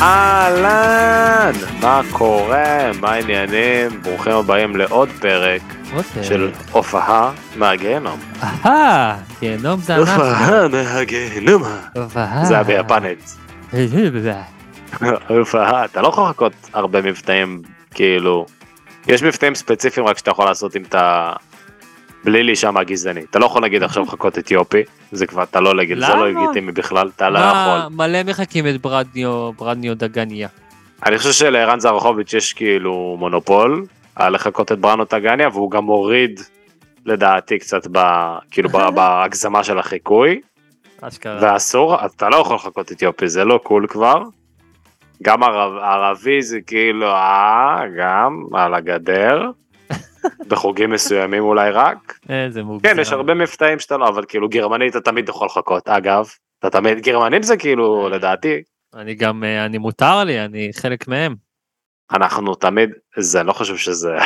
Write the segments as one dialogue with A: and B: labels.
A: אהלן, מה קורה? מה העניינים? ברוכים הבאים לעוד פרק. של הופעה מהגיהנום.
B: אהה, גיהנום זה אנחנו.
A: הופעה מהגיהנום. זה היה ביפנית. הופעה, אתה לא יכול לחכות הרבה מבטאים, כאילו, יש מבטאים ספציפיים רק שאתה יכול לעשות אם אתה, בלי להישמע גזעני. אתה לא יכול להגיד עכשיו לחכות אתיופי, זה כבר, אתה לא לגיל, זה לא? לגיטימי בכלל, אתה לא יכול.
B: מלא מחכים את ברדניו, ברדניו דגניה.
A: אני חושב שלערן זרחוביץ' יש כאילו מונופול על לחכות את בראנו טגניה, והוא גם מוריד, לדעתי, קצת ב... כאילו ב- בהגזמה של החיקוי.
B: אשכרה.
A: ואסור, אתה לא יכול לחכות אתיופי, זה לא קול כבר. גם ערב, ערבי זה כאילו, אה, גם על הגדר. בחוגים מסוימים אולי רק.
B: איזה מוגזם.
A: כן, יש הרבה מבטאים שאתה לא, אבל כאילו גרמני אתה תמיד יכול לחכות. אגב, אתה תמיד, גרמנים זה כאילו, לדעתי,
B: אני גם, אה, אני מותר לי, אני חלק מהם.
A: אנחנו תמיד, זה, אני לא חושב שזה,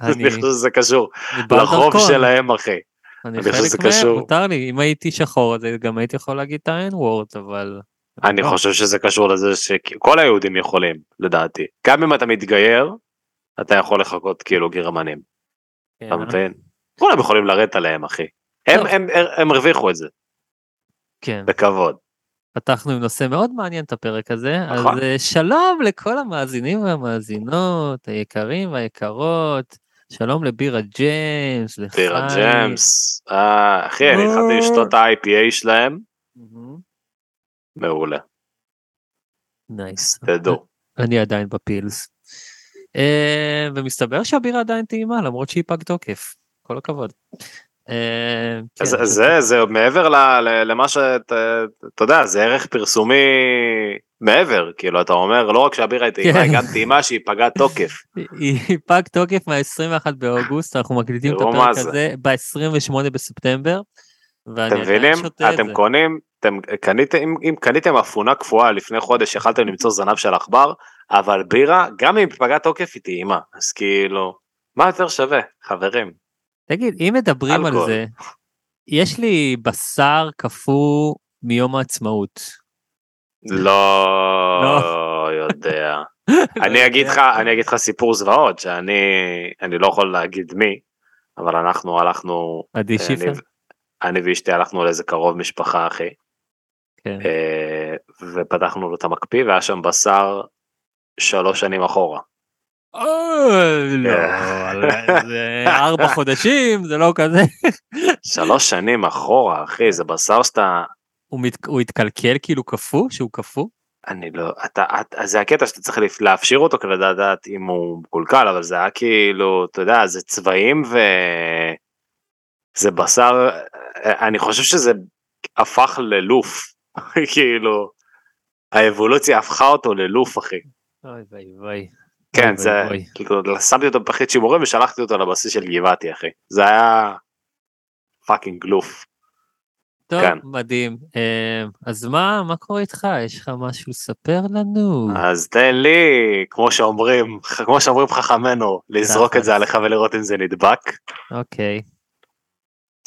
A: אני חושב שזה קשור לחוב. שלהם, אחי.
B: אני חלק מהם. מותר לי. אם הייתי שחור, אז גם הייתי יכול להגיד את ה-N-word, אבל...
A: אני
B: לא.
A: חושב שזה קשור לזה שכל היהודים יכולים, לדעתי. גם אם אתה מתגייר, אתה יכול לחכות כאילו גרמנים,
B: כן,
A: אתה מבין? כולם יכולים לרדת עליהם, אחי. הם, הרוויחו את זה,
B: כן.
A: בכבוד.
B: פתחנו עם נושא מאוד מעניין את הפרק הזה,
A: נכון.
B: אז אה, שלום לכל המאזינים והמאזינות, היקרים והיקרות, שלום לבירה ג'יימס, לחיים.
A: בירה ג'מס, אה, אחי, אני התחלתי לשתות את ה-IPA שלהם. מעולה,
B: נייס.
A: תדעו.
B: אני עדיין בפילס. אה, ומסתבר שהבירה עדיין טעימה למרות שהיא פג תוקף, כל הכבוד. אה, כן,
A: אז זה, זה מעבר למה שאתה, אתה יודע, זה ערך פרסומי מעבר, כאילו, אתה אומר, לא רק שהבירה היא טעימה,
B: כן.
A: היא גם טעימה שהיא פגת תוקף.
B: היא פג תוקף מה-21 באוגוסט, אנחנו מקליטים את הפרק
A: זה.
B: הזה ב-28 בספטמבר.
A: אתם מבינים? אתם. קונים, אתם קניתם, אם קניתם אפונה קפואה לפני חודש, יכלתם למצוא זנב של עכבר, אבל בירה, גם אם פגע תוקף היא טעימה, אז כאילו, מה יותר שווה, חברים?
B: תגיד, אם מדברים על. זה, יש לי בשר קפוא מיום העצמאות.
A: לא
B: לא.
A: יודע.
B: לא
A: אני אגיד
B: יודע.
A: לך, אני אגיד לך סיפור זוועות, שאני אני לא יכול להגיד מי, אבל אנחנו הלכנו,
B: עדי
A: אני-
B: שיפר?
A: אני ואשתי הלכנו לאיזה קרוב משפחה, אחי,
B: כן.
A: אה, ופתחנו לו את המקפיא, והיה שם בשר שלוש שנים אחורה.
B: לא. זה ארבע חודשים, זה לא כזה.
A: שלוש שנים אחורה, אחי, זה בשר שאתה...
B: הוא מת- הוא התקלקל כאילו קפוא? שהוא קפוא?
A: אני לא... אתה... אתה זה הקטע שאתה צריך להפ- להפשיר אותו כדי לדעת אם הוא מקולקל, אבל זה היה כאילו, אתה יודע, זה צבעים ו... זה בשר... אני חושב שזה הפך ללוף. כאילו, האבולוציה הפכה אותו ללוף, אחי.
B: אוי ואי ואי.
A: כן, זה... כאילו, שמתי אותו בפחית שימורים ושלחתי אותו לבסיס של גבעתי, אחי. זה היה... fucking לוף.
B: טוב,
A: כן.
B: מדהים. אה, אז מה, מה קורה איתך? יש לך משהו לספר לנו?
A: אז תן לי, כמו שאומרים, כמו שאומרים חכמינו, לזרוק את זה. עליך ולראות אם זה נדבק.
B: אוקיי.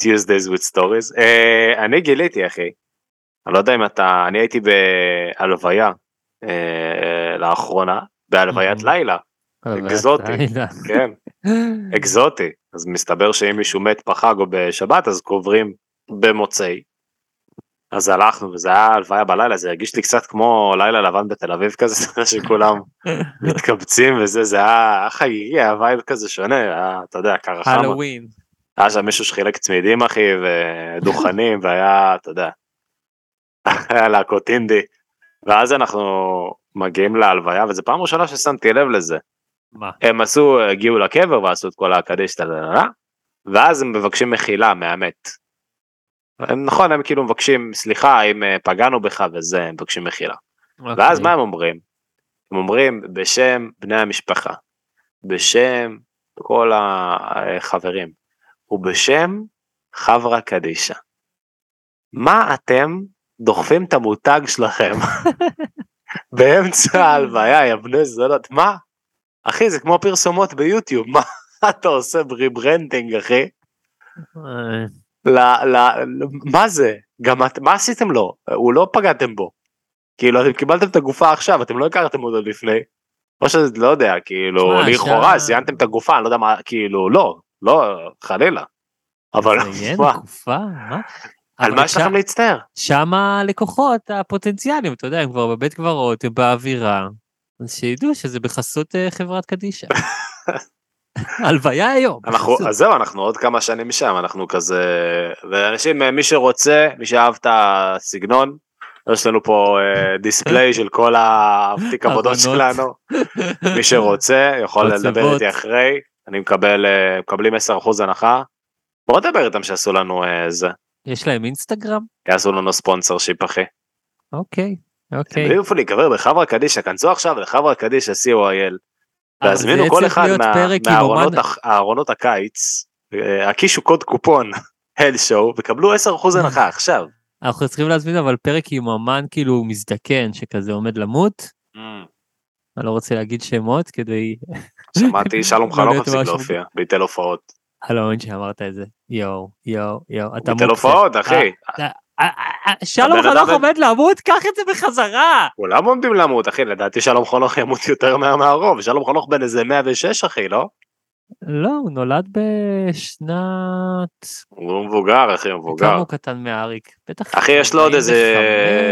A: Tuesdays with stories. Uh, אני גיליתי אחי. אני לא יודע אם אתה, אני הייתי בהלוויה uh, לאחרונה, בהלוויית
B: Mhm.
A: לילה, אקזוטי. כן, אקזוטי. אז מסתבר שאם מישהו מת בחג או בשבת אז קוברים במוצאי. אז הלכנו וזה היה הלוויה בלילה, זה הרגיש לי קצת כמו לילה לבן בתל אביב כזה, שכולם מתקבצים וזה, זה היה חגיגי, היה וייב כזה שונה, היה, אתה יודע, קרחמה.
B: הלואוין.
A: היה שם מישהו שחילק צמידים אחי ודוכנים והיה אתה יודע. היה להקות אינדי ואז אנחנו מגיעים להלוויה, וזו פעם ראשונה ששמתי לב לזה.
B: מה?
A: הם עשו, הגיעו לקבר ועשו את כל הקדיש, ואז הם מבקשים מחילה מהמת. הם, נכון, הם כאילו מבקשים, סליחה, אם אה, פגענו בך וזה, הם מבקשים מחילה. ואז
B: אוקיי.
A: מה הם אומרים? הם אומרים בשם בני המשפחה, בשם כל החברים, ובשם חברה קדישא. מה אתם דוחפים את המותג שלכם באמצע ההלוויה, יא בני זונות? מה? אחי, זה כמו פרסומות ביוטיוב, מה אתה עושה ב rebranding,
B: אחי?
A: ל, ל, ל, מה זה? גם את, מה עשיתם לו? הוא לא פגעתם בו. כאילו אתם קיבלתם את הגופה עכשיו, אתם לא הכרתם אותו לפני. או שזה לא יודע, כאילו, לכאורה סיימתם את הגופה, אני לא יודע מה, כאילו, לא, לא, חלילה. אבל? מה? על מה יש לכם להצטער?
B: שם הלקוחות הפוטנציאליים, אתה יודע, הם כבר בבית קברות, הם באווירה. אז שידעו שזה בחסות אה, חברת קדישא. הלוויה היום.
A: אנחנו. אז זהו, אנחנו עוד כמה שנים משם, אנחנו כזה, ואנשים, מי שרוצה, מי שאהב את הסגנון, יש לנו פה דיספליי של כל התיק עבודות. שלנו, מי שרוצה יכול. לדבר איתי אחרי, אני מקבל, אה, מקבלים 10% הנחה, בוא נדבר איתם שיעשו לנו אה, זה,
B: יש להם אינסטגרם?
A: יעשו לנו ספונסר שיפ אחי.
B: אוקיי, אוקיי.
A: יודעים איפה להיקבר בחברה קדישא, כנסו עכשיו לחברה קדישא co.il,
B: זה
A: כל אחד מהארונות הקיץ, אה, הקישו קוד קופון הל שואו וקבלו 10% הנחה עכשיו.
B: אנחנו צריכים להזמין אבל פרק עם אמן כאילו מזדקן שכזה עומד למות. אני לא רוצה להגיד שמות כדי...
A: שמעתי שלום
B: לא
A: חנוך הפסיק. להופיע, ביטל הופעות.
B: אלון שאמרת את זה. יואו, יואו, יואו. אתה
A: ביטל
B: מוקצה.
A: הופעות אחי,
B: אה, אה, אה, שלום חנוך עומד למות, קח את זה בחזרה.
A: כולם עומדים למות אחי, לדעתי שלום חנוך ימות יותר מהר מהרוב, שלום חנוך בן איזה 106 אחי, לא?
B: לא, הוא נולד בשנת...
A: הוא מבוגר אחי, הוא
B: כמה
A: מבוגר.
B: הוא קטן מאריק? בטח...
A: אחי יש לו עוד איזה,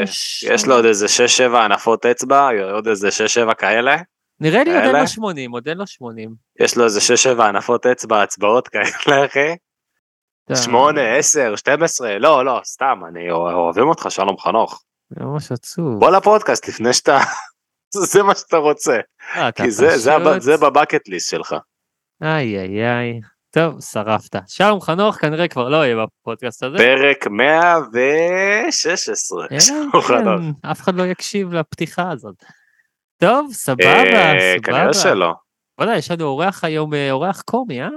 B: 45.
A: יש לו עוד איזה 6-7 הנפות אצבע, עוד איזה 6-7 כאלה,
B: נראה לי עוד אין? לו 80, עוד אין לו 80.
A: יש לו איזה 6-7 הנפות אצבע, הצבעות כאלה אחי.
B: אתה-
A: 8, 10, 12, לא, לא, סתם, אני אוהבים אותך, שלום חנוך.
B: ממש עצוב.
A: בוא לפודקאסט לפני שאתה... זה מה שאתה רוצה,
B: אה,
A: כי זה- בבקט ליסט שלך.
B: איי איי איי. טוב, שרפת. שלום חנוך כנראה כבר לא יהיה בפודקאסט הזה.
A: פרק 116.
B: אלא אם
A: שלום חנוך.
B: כן, אף אחד לא יקשיב לפתיחה הזאת. טוב, סבבה,
A: אה,
B: סבבה.
A: כנראה שלא.
B: וואלה, יש לנו אורח היום, אה, אורח קומי, אה?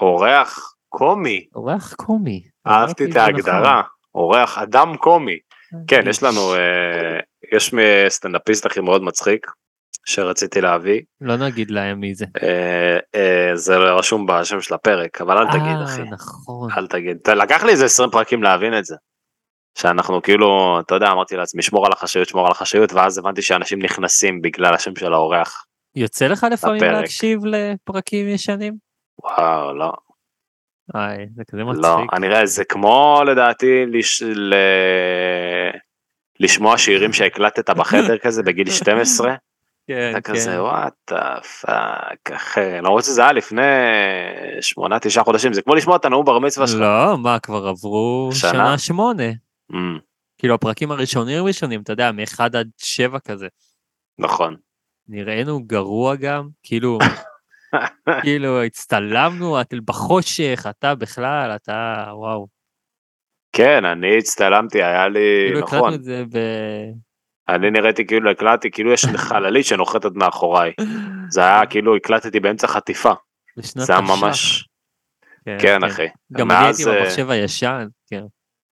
A: אורח קומי,
B: אורח קומי.
A: אהבתי את ההגדרה. אורח אדם קומי.
B: נכון.
A: כן, יש לנו, אה, יש סטנדאפיסט הכי מאוד מצחיק, שרציתי להביא.
B: לא נגיד להם מי זה.
A: אה, אה, זה רשום בשם של הפרק, אבל אל תגיד,
B: אה,
A: אחי.
B: נכון.
A: אל תגיד. לקח לי איזה 20 פרקים להבין את זה. שאנחנו כאילו, אתה יודע, אמרתי לעצמי, שמור על החשאיות, שמור על החשאיות, ואז הבנתי שאנשים נכנסים בגלל השם של האורח.
B: יוצא לך לפעמים
A: הפרק.
B: להקשיב לפרקים ישנים?
A: וואו, לא,
B: איי, זה כזה
A: לא,
B: מצחיק.
A: אני רואה, זה כמו לדעתי לש... ל... לשמוע שירים שהקלטת בחדר כזה בגיל 12,
B: כן,
A: אתה
B: כן.
A: כזה what fuck אחי, למרות שזה היה לפני 8-9 חודשים, זה כמו לשמוע את הנאום בר מצווה שלך.
B: לא, מה, כבר עברו?
A: שנה
B: שמונה.
A: אמ,
B: כאילו הפרקים הראשונים ראשונים, אתה יודע, מ-1 עד 7 כזה.
A: נכון.
B: נראינו גרוע גם, כאילו, כאילו הצטלמנו, את בחושך, אתה בכלל, אתה, וואו.
A: כן, אני הצטלמתי, היה לי,
B: כאילו
A: נכון,
B: הקלטנו את זה ב...
A: אני נראיתי כאילו הקלטתי, כאילו יש חללית שנוחתת מאחוריי. זה היה כאילו הקלטתי באמצע חטיפה, זה היה
B: תש"ח.
A: ממש, כן אחי.
B: גם אני הייתי
A: אה,
B: במחשב הישן, כן.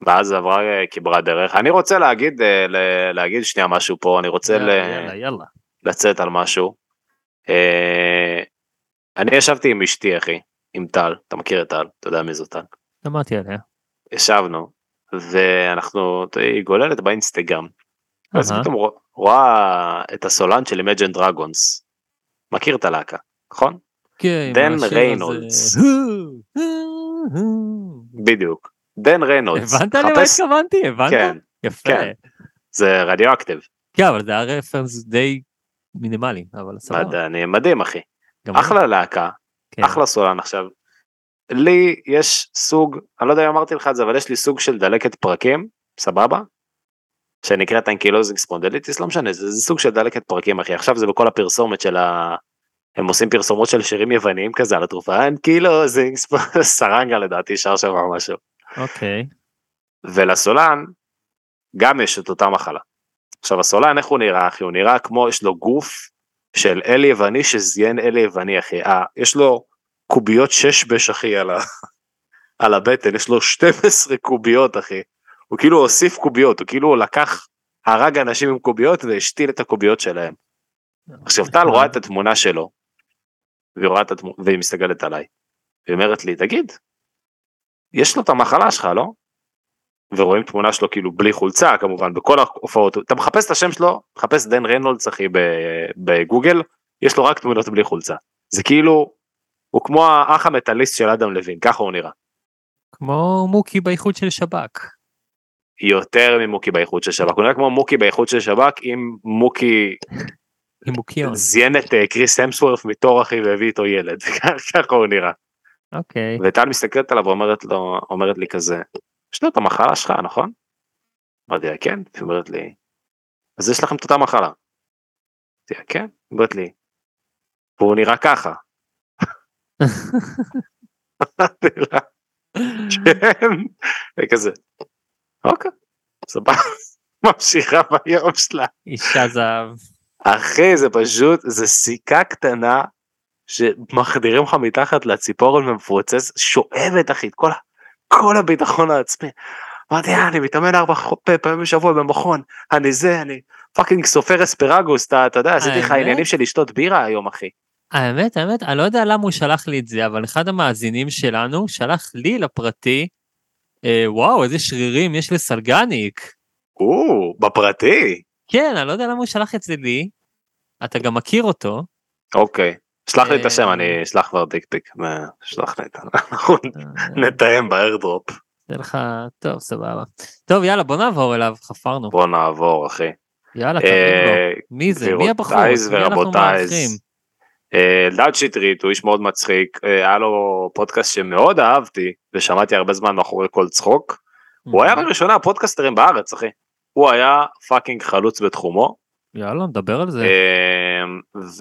A: ואז עברה אה, כברת דרך. אני רוצה להגיד, אה, להגיד שנייה משהו פה, אני רוצה ל-
B: יאללה, יאללה, יאללה.
A: לצאת על משהו. אה, אני ישבתי עם אשתי אחי, עם טל, אתה מכיר את טל, אתה יודע מי זו טל.
B: שמעתי עליה.
A: ישבנו, ואנחנו, היא גוללת באינסטגרם, ואז
B: אהה.
A: פתאום רוא- רואה את הסולן של Imagine Dragons. מכיר את הלהקה, נכון?
B: כן,
A: דן. ריינולדס. בדיוק. דן ריינולדס.
B: הבנת למה
A: חפש-
B: התכוונתי? הבנת?
A: כן,
B: יפה.
A: כן. זה Radioactive.
B: כן, אבל זה היה רפרנס די מינימלי, אבל סבבה.
A: מת עליי, מדהים אחי.
B: גם אני.
A: אחלה להקה,
B: כן.
A: אחלה סולן עכשיו. לי יש סוג, אני לא יודע אם אמרתי לך את זה, אבל יש לי סוג של דלקת פרקים, סבבה? שנקראת ankylosing spondylitis, לא משנה, זה, זה סוג של דלקת פרקים אחי, עכשיו זה בכל הפרסומת של ה... הם עושים פרסומות של שירים יווניים כזה על התרופה, ankylosing סרנגה לדעתי שר שם משהו.
B: אוקיי.
A: ולסולן גם יש את אותה מחלה. עכשיו הסולן איך הוא נראה אחי? הוא נראה כמו יש לו גוף של אל יווני שזיין אל יווני אחי. אה, יש לו קוביות שש בש אחי על, ה... על הבטן, יש לו 12 קוביות אחי. הוא כאילו הוסיף קוביות, הוא כאילו לקח, הרג אנשים עם קוביות והשתיל את הקוביות שלהם. עכשיו טל רואה את התמונה שלו, והיא רואה את התמונה, והיא מסתכלת עליי. היא אומרת לי, תגיד, יש לו את המחלה שלך, לא? ורואים תמונה שלו כאילו בלי חולצה כמובן בכל ההופעות אתה מחפש את השם שלו מחפש דן רנולדס אחי בגוגל יש לו רק תמונות בלי חולצה זה כאילו הוא כמו האח המטאליסט של אדם לוין ככה הוא נראה.
B: כמו מוקי באיחוד של שב"כ.
A: יותר ממוקי באיחוד של שב"כ הוא נראה כמו מוקי באיחוד של שב"כ עם מוקי. זיין את אה, קריס המסוורף מתור אחי והביא איתו ילד ככה הוא נראה.
B: אוקיי.
A: וטל מסתכלת עליו ואומרת לו אומרת לי כזה יש לו את המחלה שלך נכון? אמרתי לה כן, היא אומרת לי אז יש לכם את אותה מחלה. אמרתי לה כן, היא אומרת לי והוא נראה ככה. אמרתי לה כן, וכזה אוקיי, סבבה, ממשיכה ביום שלה.
B: אישה זהב.
A: אחי זה פשוט זה סיכה קטנה שמחדירים לך מתחת לציפורן ומפוצץ שואבת אחי את כל, כל הביטחון העצמי. אמרתי "אה, אני מתאמן ארבע פעמים בשבוע במכון אני זה אני fucking סופר אספרגוס אתה אתה יודע עשיתי לך? עניינים של לשתות בירה היום אחי.
B: האמת, האמת, אני לא יודע למה הוא שלח לי את זה, אבל אחד המאזינים שלנו שלח לי לפרטי, אה, וואו, איזה שרירים יש לסלגניק.
A: או, בפרטי.
B: כן, אני לא יודע למה הוא שלח את זה לי. אתה גם מכיר אותו.
A: אוקיי. שלח לי את השם
B: אה,
A: אני אשלח כבר דיק פיק. אה, שלח לי את. אנחנו
B: אה,
A: נתאם באיירדרופ.
B: זה לך, טוב, סבבה. טוב, יאללה, בוא נעבור אליו, חפרנו.
A: בוא נעבור אחי.
B: יאללה, לו.
A: אה,
B: מי זה? מי הבחור? מי אנחנו
A: ורבותייז. אה, אלדד שטרית הוא איש מאוד מצחיק אה, היה לו פודקאסט שמאוד אהבתי ושמעתי הרבה זמן מאחורי כל צחוק. הוא היה מראשוני הפודקסטרים בארץ אחי. הוא היה fucking חלוץ בתחומו
B: יאללה, נדבר על זה.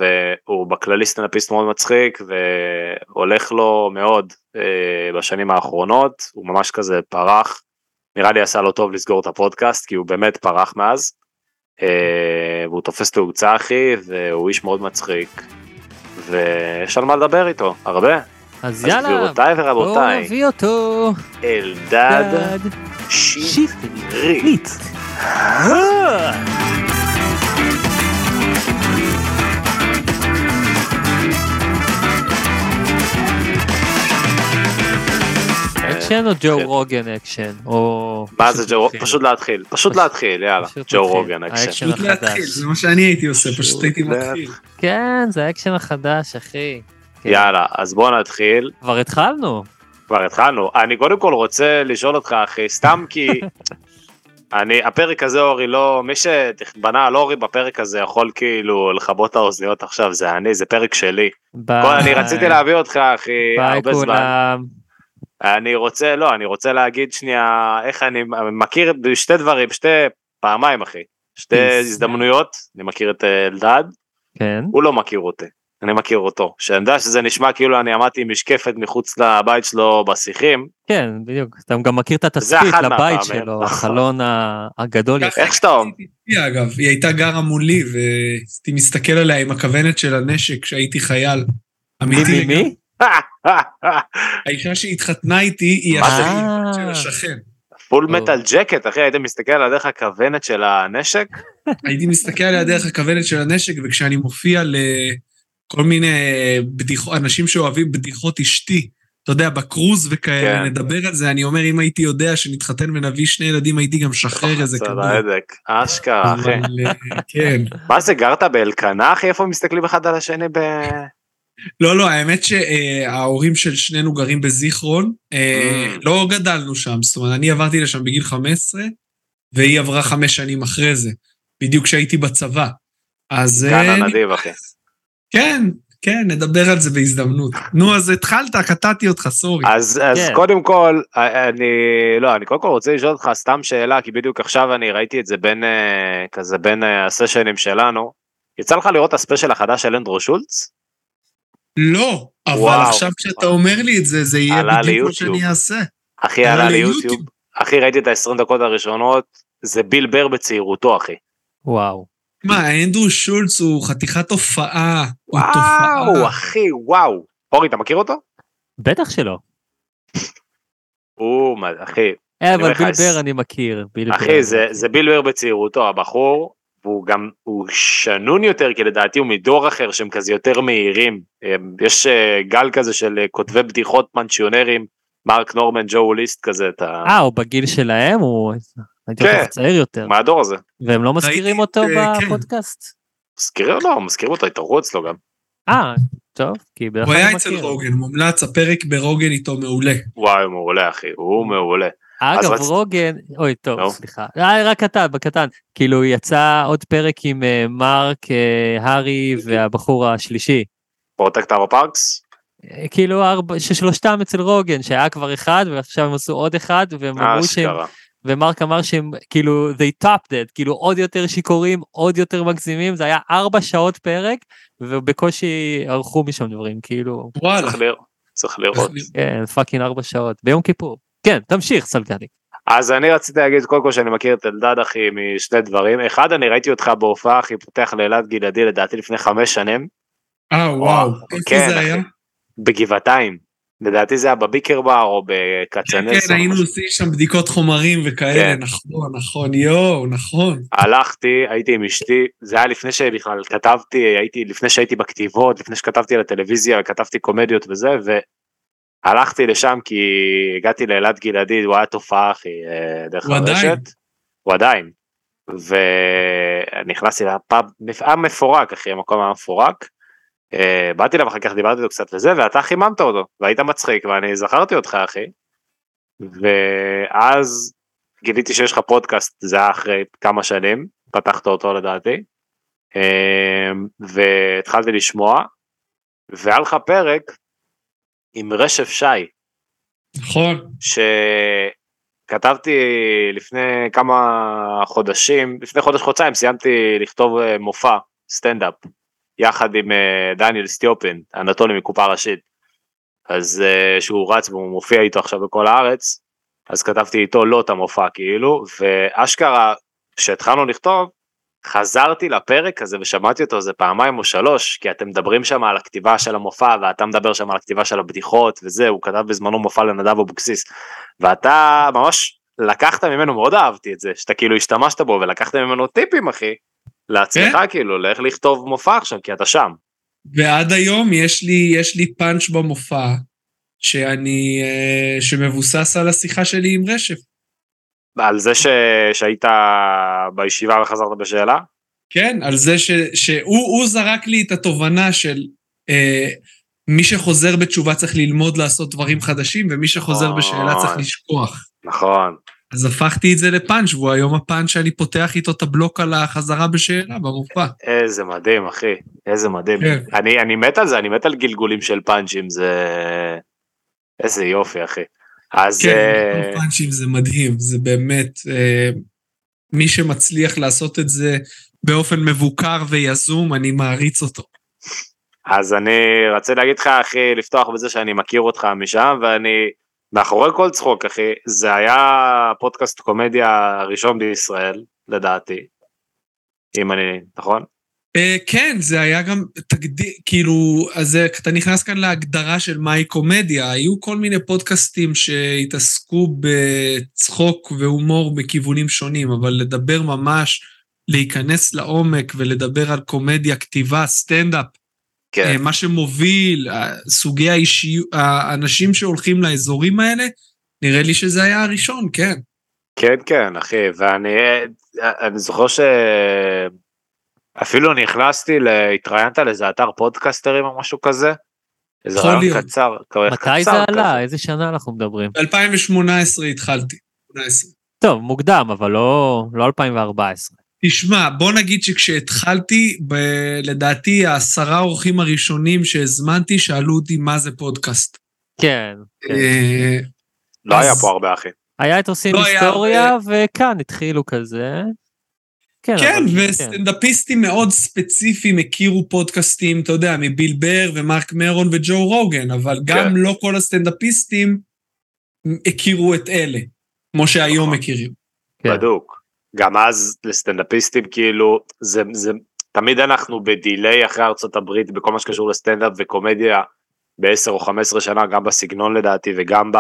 A: אה, והוא בכללי סטנדאפיסט מאוד מצחיק והולך לו מאוד אה, בשנים האחרונות הוא ממש כזה פרח. נראה לי עשה לו טוב לסגור את הפודקאסט כי הוא באמת פרח מאז. אה, והוא תופס תאוצה אחי והוא איש מאוד מצחיק. ויש על מה לדבר איתו הרבה.
B: אז
A: אז
B: יאללה,
A: גבירותיי
B: בואו
A: ורבותיי
B: נביא אותו.
A: אלדד
B: דד אקשן או ג'ו רוגן אקשן? או...
A: מה זה ג'ו
B: נתחיל?
A: פשוט להתחיל פשוט להתחיל יאללה ג'ו. רוגן אקשן.
B: האקשן
C: פשוט להתחיל,
B: החדש.
C: זה מה שאני הייתי עושה, פשוט הייתי מתחיל.
B: כן, זה האקשן החדש, אחי. כן.
A: יאללה אז בוא נתחיל
B: כבר התחלנו.
A: כבר התחלנו אני קודם כל רוצה לשאול אותך אחי סתם כי אני הפרק הזה אורי לא מי שבנה על אורי בפרק הזה יכול כאילו לכבות את האוזניות עכשיו זה אני זה פרק שלי.
B: ביי.
A: אני רציתי להביא אותך אחי הרבה זמן. אני רוצה לא אני רוצה להגיד שנייה איך אני מכיר בשתי דברים שתי פעמיים אחי שתי
B: Peace.
A: הזדמנויות אני מכיר את אה, אלדד
B: כן.
A: הוא לא מכיר אותי אני מכיר אותו שאני יודע שזה נשמע כאילו אני עמדתי עם משקפת מחוץ לבית שלו בשיחים
B: כן, בדיוק. אתה גם מכיר את
A: זה
B: התצפית לבית
A: מהפעמים,
B: שלו,
A: נכון.
B: החלון הגדול.
A: איך שאתה אומר.
C: היא, אגב, היא הייתה גרה מולי, והייתי מסתכל עליה עם הכוונת של הנשק כשהייתי חייל.
B: מי,
C: אמיתי.
B: מי?
C: האישה שהתחתנה איתי היא? השכן של. השכן.
A: פול. מטל ג'קט אחי היית מסתכל על דרך הכוונת של הנשק
C: הייתי מסתכל עליה דרך הכוונת של הנשק, וכשאני מופיע לכל מיני בדיחות, אנשים שאוהבים בדיחות אשתי, אתה יודע, בקרוז וכאלה,
A: כן.
C: נדבר על זה, אני אומר, אם הייתי יודע שנתחתן ונביא שני ילדים, הייתי גם משחרר איזה כדור.
A: ההדק אשכרה אחי
C: אה, כן.
A: מה זה גרת באלקנה אחי איפה מסתכלים אחד על השני ב...
C: לא, לא, האמת שההורים של שנינו גרים בזיכרון. אה,
A: Mm.
C: לא גדלנו שם, זאת אומרת, אני עברתי לשם בגיל 15, והיא עברה חמש שנים אחרי זה, בדיוק כשהייתי בצבא. אז...
A: גן
C: אה,
A: הנדיב אחי
C: כן, כן, נדבר על זה בהזדמנות. נו, אז התחלת, קטעתי אותך, סורי.
A: אז, אז
B: כן.
A: קודם כל, אני, לא, אני קודם כל רוצה לשאול אותך סתם שאלה, כי בדיוק עכשיו אני ראיתי את זה בין, אה, כזה בין אה, הסשנים שלנו. יצא לך לראות את הספיישל החדש של אנדרו שולץ?
C: לא, אבל
A: וואו.
C: עכשיו כשאתה אומר לי את זה, זה יהיה בדיוק מה. שאני אעשה.
A: אחי,
C: עלה
A: עלה
C: ליוטיוב.
A: אחי, ראיתי את ה-20 דקות הראשונות, זה ביל בר בצעירותו, אחי.
B: וואו.
C: מה, אנדרו שולץ הוא חתיכת הופעה. הוא תופעה.
A: וואו, אחי, וואו. אורי, אתה מכיר אותו?
B: בטח שלא.
A: הוא, מה- אחי,
B: אה, אבל ביל בר אני מכיר. ביל בר
A: אחי. זה ביל בר בצעירותו, הבחור, והוא גם, הוא שנון יותר, כי לדעתי הוא מדור אחר שהם כזה יותר מהירים. הם- יש אה, גל כזה של אה, כותבי בדיחות פנצ'יונרים, מרק נורמן, ג'ו ליסט כזה, את ה...
B: אה, הוא בגיל שלהם? הוא... הייתי
A: כן.
B: צעיר יותר.
A: מה הדור הזה?
B: והם לא מזכירים אותו
C: אה, כן.
B: בפודקאסט?
A: מזכירים לו, מזכירים אותו, התערבו אצלו גם.
B: אה, טוב, כי בדרך
C: הוא היה אצל. רוגן, מומלץ, הפרק ברוגן איתו מעולה.
A: וואי, מעולה, אחי, הוא מעולה.
B: אגב,
A: רצ-
B: רוגן, אוי, טוב,
A: נו.
B: סליחה. אה, רק קטן, בקטן. כאילו, יצא עוד פרק עם אה, מרק, אה, ארי והבחור השלישי.
A: Protect Our Parks?
B: אה, כאילו, ארבע, ששלושתם אצל רוגן, שהיה כבר אחד, ועכשיו הם עשו עוד אחד, והם אמרו שהם. ומרק אמר שהם, כאילו, they topped it, כאילו, עוד יותר שיכורים, עוד יותר מגזימים, זה היה ארבע שעות פרק, ובקושי ערכו משם דברים, כאילו,
C: וואלה.
A: צריך לראות.
B: כן, fucking ארבע שעות, ביום כיפור. כן, תמשיך, סלגני.
A: אז אני רציתי להגיד קודם כל שאני מכיר את אלדד אחי משני דברים. אחד, אני ראיתי אותך בהופעה אחי פותח לאלעד גלעדי לדעתי לפני חמש שנים.
C: אה, וואו. איפה
A: כן,
C: זה היה?
A: אחי. בגבעתיים. לדעתי זה היה בביקר בר או בקצנס.
C: כן, היינו עושים שם בדיקות חומרים וכאלה,
A: כן.
C: נכון, נכון, יואו, נכון.
A: הלכתי, הייתי עם אשתי, זה היה לפני שבכלל כתבתי, הייתי, לפני שהייתי בכתיבות, לפני שכתבתי לטלוויזיה, כתבתי קומדיות וזה, והלכתי לשם כי הגעתי לאלעד גלעדי, הוא היה תופעה אחי, אה, דרך
C: הוא עדיין.
A: הרשת. הוא עדיין. ונכנסתי לפאב, היה מפורק אחי, המקום היה מפורק. אה, באתי אליו אחר כך, דיברתי איתו קצת וזה, ואתה חיממת אותו, והיית מצחיק, ואני זכרתי אותך אחי. ואז גיליתי שיש לך פודקאסט, זה היה אחרי כמה שנים, פתחת אותו לדעתי, אמ, והתחלתי לשמוע, והיה לך פרק עם רשף שי,
C: נכון.
A: שכתבתי לפני כמה חודשים, לפני חודש חודשיים סיימתי לכתוב אה, מופע, סטנדאפ, יחד עם אה, דניאל סטיופין, אנטולי מקופה ראשית. אז אה, שהוא רץ והוא מופיע איתו עכשיו בכל הארץ, אז כתבתי איתו לא את המופע כאילו, ואשכרה, כשהתחלנו לכתוב, חזרתי לפרק הזה ושמעתי אותו איזה פעמיים או שלוש, כי אתם מדברים שם על הכתיבה של המופע, ואתה מדבר שם על הכתיבה של הבדיחות וזה, הוא כתב בזמנו מופע לנדב אבוקסיס, ואתה ממש לקחת ממנו, מאוד אהבתי את זה, שאתה כאילו השתמשת בו ולקחת ממנו טיפים אחי, לעצמך
C: כן.
A: כאילו, לאיך לכתוב מופע עכשיו, כי אתה שם.
C: ועד היום יש לי, יש לי פאנץ' במופע, שאני, אה, שמבוסס על השיחה שלי עם רשף.
A: על זה ש... שהיית בישיבה וחזרת בשאלה?
C: כן, על זה ש, שהוא הוא זרק לי את התובנה של אה, מי שחוזר בתשובה צריך ללמוד לעשות דברים חדשים, ומי שחוזר
A: אוי.
C: בשאלה צריך לשכוח.
A: נכון.
C: אז הפכתי את זה לפאנץ', והוא היום הפאנץ' שאני פותח איתו את הבלוק על החזרה בשאלה במופע.
A: איזה מדהים אחי, איזה מדהים.
C: כן.
A: אני, אני מת על זה, אני מת על גלגולים של פאנצ'ים, זה... איזה יופי אחי. אז
C: כן,
A: אה,
C: פאנצ'ים זה מדהים, זה באמת, אה, מי שמצליח לעשות את זה באופן מבוקר ויזום, אני מעריץ אותו.
A: אז אני רוצה להגיד לך אחי, לפתוח בזה שאני מכיר אותך משם, ואני מאחורי כל צחוק אחי, זה היה פודקאסט קומדיה הראשון בישראל, לדעתי. אם אני, נכון?
C: אה, כן, זה היה גם תקדים, כאילו, אז אתה נכנס כאן להגדרה של מהי קומדיה. היו כל מיני פודקאסטים שהתעסקו בצחוק והומור בכיוונים שונים, אבל לדבר ממש, להיכנס לעומק ולדבר על קומדיה, כתיבה, סטנדאפ,
A: כן.
C: אה, מה שמוביל, אה, סוגי האישיות, האנשים שהולכים לאזורים האלה, נראה לי שזה היה הראשון, כן.
A: כן כן אחי ואני אני זוכר שאפילו נכנסתי התראיינת לאיזה אתר פודקסטרים או משהו כזה. איזה רעיון. קצר.
B: מתי
A: קצר
B: זה עלה?
A: כזה.
B: איזה שנה אנחנו מדברים?
C: ב-2018 התחלתי. 18.
B: טוב, מוקדם, אבל לא לא 2014.
C: תשמע, בוא נגיד שכשהתחלתי, ב- לדעתי העשרה אורחים הראשונים שהזמנתי שאלו אותי מה זה פודקאסט.
B: כן. כן.
C: אה,
A: לא
C: אז-
A: היה פה הרבה אחי.
B: היה את עושים
C: לא היה
B: היסטוריה, וכאן התחילו כזה. כן,
C: כן, וסטנדאפיסטים מאוד ספציפיים הכירו פודקאסטים, אתה יודע, מביל בר ומרק מרון וג'ו רוגן, אבל גם
A: כן.
C: לא כל הסטנדאפיסטים הכירו את אלה, כמו שהיום
A: נכון.
C: מכירים.
B: כן.
A: בדוק. גם אז לסטנדאפיסטים כאילו זה זה תמיד אנחנו בדיליי אחרי ארצות הברית בכל מה שקשור לסטנדאפ וקומדיה ב-10 או 15 שנה גם בסגנון לדעתי וגם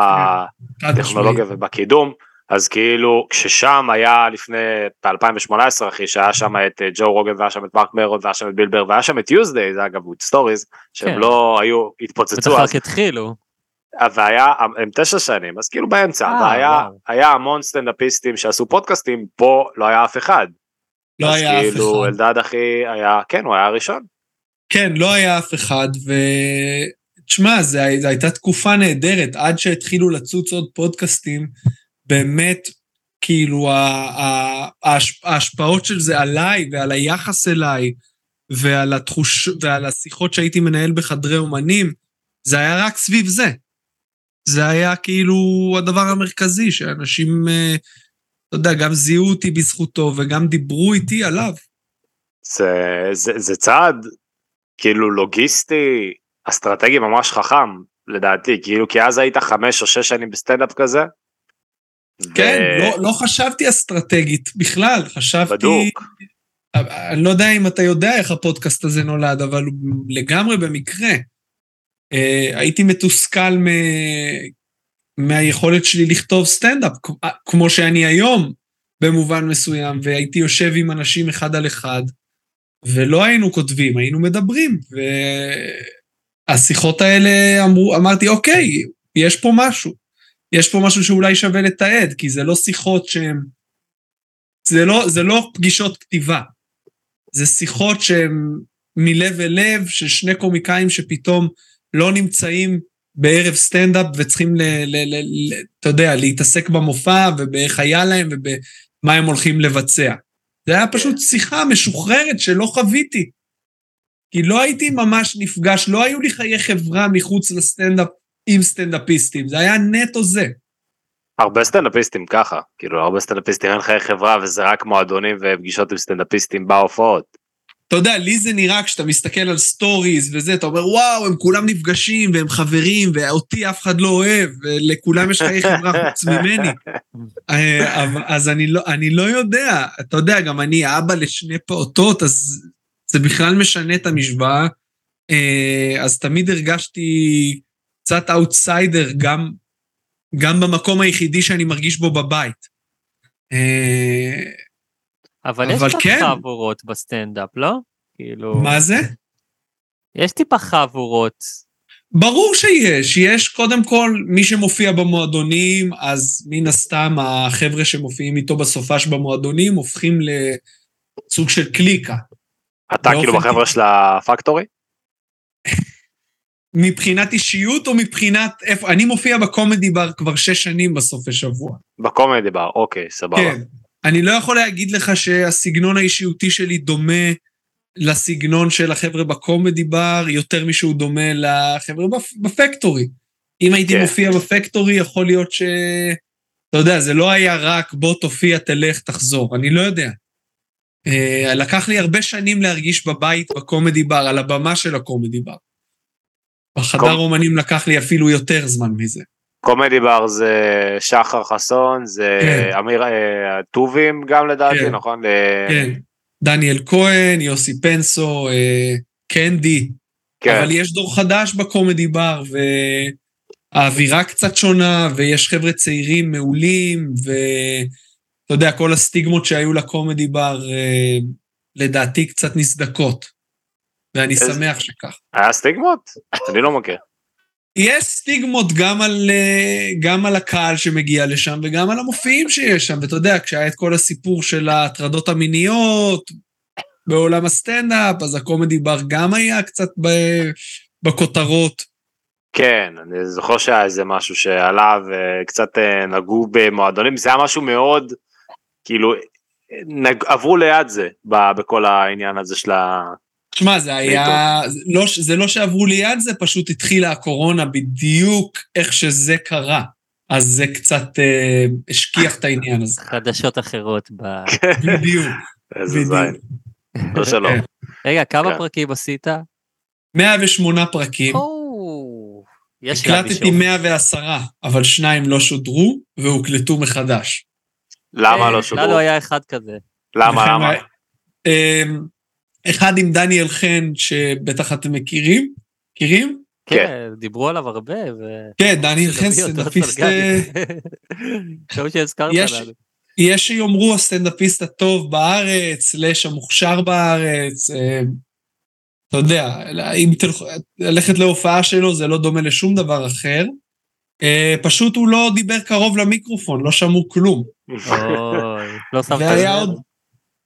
C: חד
A: בטכנולוגיה. ובקידום אז כאילו כששם היה לפני ב-2018 אחי שהיה שם את אה, ג'ו רוגן והיה שם את מרק מרון והיה שם את ביל בר והיה שם את יוזדיי זה אגב את סטוריז שהם
B: כן.
A: לא היו
B: בטח
A: התפוצצו אז
B: רק התחילו.
A: והיה הם תשע שנים אז כאילו באמצע
B: אה,
A: והיה
B: וואו.
A: היה המון סטנדאפיסטים שעשו פודקאסטים פה לא היה אף אחד.
C: לא
A: אז
C: היה אף
A: כאילו
C: אחד.
A: אלדד אחי היה כן הוא היה הראשון.
C: כן, לא היה אף אחד, ו... תשמע, זו הייתה תקופה נהדרת, עד שהתחילו לצוץ עוד פודקאסטים, באמת, כאילו, ההשפעות של זה עליי ועל היחס אליי, ועל, התחוש... ועל השיחות שהייתי מנהל בחדרי אומנים, זה היה רק סביב זה. זה היה כאילו הדבר המרכזי, שאנשים, אה, אתה יודע, גם זיהו אותי בזכותו וגם דיברו איתי עליו.
A: זה, זה, זה צעד כאילו לוגיסטי אסטרטגי ממש חכם לדעתי כאילו כי אז היית חמש או שש שנים בסטנדאפ כזה.
C: כן,
A: ו-
C: לא, לא חשבתי אסטרטגית בכלל, חשבתי...
A: בדוק.
C: אני לא יודע אם אתה יודע איך הפודקאסט הזה נולד, אבל הוא לגמרי במקרה. אה, הייתי מתוסכל מ... מהיכולת שלי לכתוב סטנדאפ, כ- כמו שאני היום, במובן מסוים, והייתי יושב עם אנשים אחד על אחד, ולא היינו כותבים, היינו מדברים, והשיחות האלה אמרו, אמרתי, אוקיי, יש פה משהו. יש פה משהו שאולי שווה לתעד, כי זה לא שיחות שהן... זה לא, זה לא פגישות כתיבה. זה שיחות שהן מלב אל לב, של שני קומיקאים שפתאום לא נמצאים בערב סטנדאפ וצריכים, ל, ל, ל, ל, אתה יודע, להתעסק במופע ובאיך היה להם ובמה הם הולכים לבצע. זה היה פשוט שיחה משוחררת שלא חוויתי. כי לא הייתי ממש נפגש, לא היו לי חיי חברה מחוץ לסטנדאפ עם סטנדאפיסטים, זה היה נטו זה.
A: הרבה סטנדאפיסטים ככה כאילו הרבה סטנדאפיסטים אין חיי חברה וזה רק מועדונים ופגישות עם סטנדאפיסטים בהופעות.
C: אתה יודע, לי זה נראה כשאתה מסתכל על סטוריז וזה, אתה אומר, וואו, הם כולם נפגשים והם חברים, ואותי אף אחד לא אוהב, ולכולם יש חיי חברה חוץ ממני. אה, אז אני לא, אני לא יודע, אתה יודע, גם אני אבא לשני פעוטות, אז זה בכלל משנה את המשוואה. אה, אז תמיד הרגשתי קצת אאוטסיידר, גם, גם במקום היחידי שאני מרגיש בו בבית. אה,
B: אבל יש
C: אבל
B: טיפה
C: כן.
B: חבורות בסטנדאפ, לא? כאילו...
C: מה זה?
B: יש טיפה חבורות.
C: ברור שיש, יש קודם כל מי שמופיע במועדונים, אז מן הסתם החבר'ה שמופיעים איתו בסופש במועדונים הופכים לסוג של קליקה.
A: אתה כאילו בחברה. של הפקטורי?
C: מבחינת אישיות או מבחינת איפה, אני מופיע בקומדי בר כבר שש שנים בסופי שבוע.
A: בקומדי בר אוקיי סבבה.
C: כן. אני לא יכול להגיד לך שהסגנון האישיותי שלי דומה לסגנון של החבר'ה בקומדי בר, יותר משהוא דומה לחבר'ה בפ- בפקטורי. אם הייתי
A: כן.
C: מופיע בפקטורי, יכול להיות ש... אתה יודע, זה לא היה רק בוא תופיע, תלך, תחזור, אני לא יודע. אה, לקח לי הרבה שנים להרגיש בבית בקומדי בר, על הבמה של הקומדי בר. בחדר אומנים לקח לי אפילו יותר זמן מזה.
A: קומדי בר זה שחר חסון זה
C: כן.
A: אמיר אה, טובים גם לדעתי
C: כן.
A: נכון?
C: כן. דניאל כהן, יוסי פנסו, אה, קנדי,
A: כן.
C: אבל יש דור חדש בקומדי בר, והאווירה קצת שונה, ויש חבר'ה צעירים מעולים, ואתה יודע, כל הסטיגמות שהיו לקומדי בר, אה, לדעתי קצת נסדקות. ואני שמח שכך.
A: היה סטיגמות? אני לא מכיר.
C: יש סטיגמות גם על, אה, גם על הקהל שמגיע לשם וגם על המופיעים שיש שם, ואתה יודע, כשהיה את כל הסיפור של ההטרדות המיניות בעולם הסטנדאפ, אז הקומדי בר גם היה קצת ב, בכותרות.
A: כן, אני זוכר שהיה איזה משהו שעלה וקצת אה, נגעו במועדונים, זה היה משהו מאוד, כאילו, נג- עברו ליד זה בכל העניין הזה של ה...
C: שמע, זה היה... זה לא, זה לא שעברו ליד זה, פשוט התחילה הקורונה בדיוק איך שזה קרה. אז זה קצת אה, השכיח את העניין הזה.
B: חדשות אחרות ב...
C: בדיוק,
A: איזה
C: בדיוק.
A: זין. לא שלא.
B: רגע, כמה
A: כן.
B: פרקים עשית?
C: 108 פרקים.
B: יש
C: הקלטתי
B: מישהו.
C: 110, אבל שניים לא שודרו והוקלטו מחדש.
A: למה
B: אה,
A: לא שודרו?
B: לנו היה אחד כזה.
A: למה, למה?
C: אחד עם דניאל חן, שבטח אתם מכירים. מכירים?
B: כן, דיברו עליו הרבה. ו-
C: כן, דניאל חן סטנדאפיסט...
B: סרגני.
C: אה,
B: שהזכרת לנו.
C: יש שיאמרו הסטנדאפיסט הטוב בארץ, סלאש המוכשר בארץ. אה, אתה יודע, אם תלכו, ללכת להופעה שלו זה לא דומה לשום דבר אחר. אה, פשוט הוא לא דיבר קרוב למיקרופון, לא שמעו כלום.
B: אוי, לא שמת לב.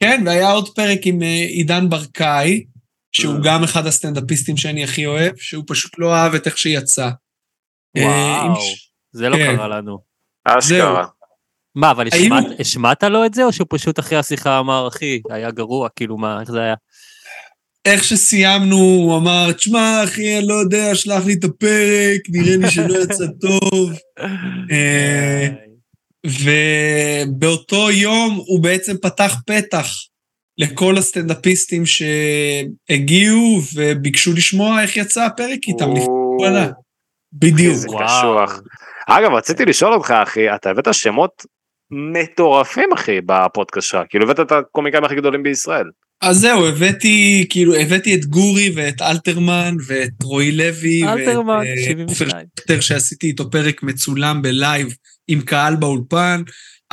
C: כן, והיה עוד פרק עם אה, עידן ברקאי, שהוא
A: אה.
C: גם אחד הסטנדאפיסטים שאני הכי אוהב, שהוא פשוט לא אהב את איך שיצא. אה,
B: וואו, זה לא
C: כן.
B: קרה לנו.
A: אשכרה.
B: מה, אבל השמעת לו את זה, או שהוא פשוט אחרי השיחה אמר, אחי, היה גרוע, כאילו מה, איך זה היה?
C: איך שסיימנו, הוא אמר, תשמע, אחי, אני לא יודע, שלח לי את הפרק, נראה לי שלא יצא טוב. אה, ובאותו יום הוא בעצם פתח פתח לכל הסטנדאפיסטים שהגיעו וביקשו לשמוע איך יצא הפרק איתם. וואלה. בדיוק.
A: קשוח. אגב, רציתי לשאול אותך, אחי, אתה הבאת שמות מטורפים, אחי, בפודקאסט שלך. כאילו, הבאת את הקומיקאים הכי גדולים בישראל.
C: אז זהו, הבאתי, כאילו, הבאתי את גורי ואת אלתרמן ואת רועי לוי. ואת,
B: אלתרמן,
C: אה,
B: 72.
C: עופר שכטר, שעשיתי איתו פרק מצולם בלייב עם קהל באולפן,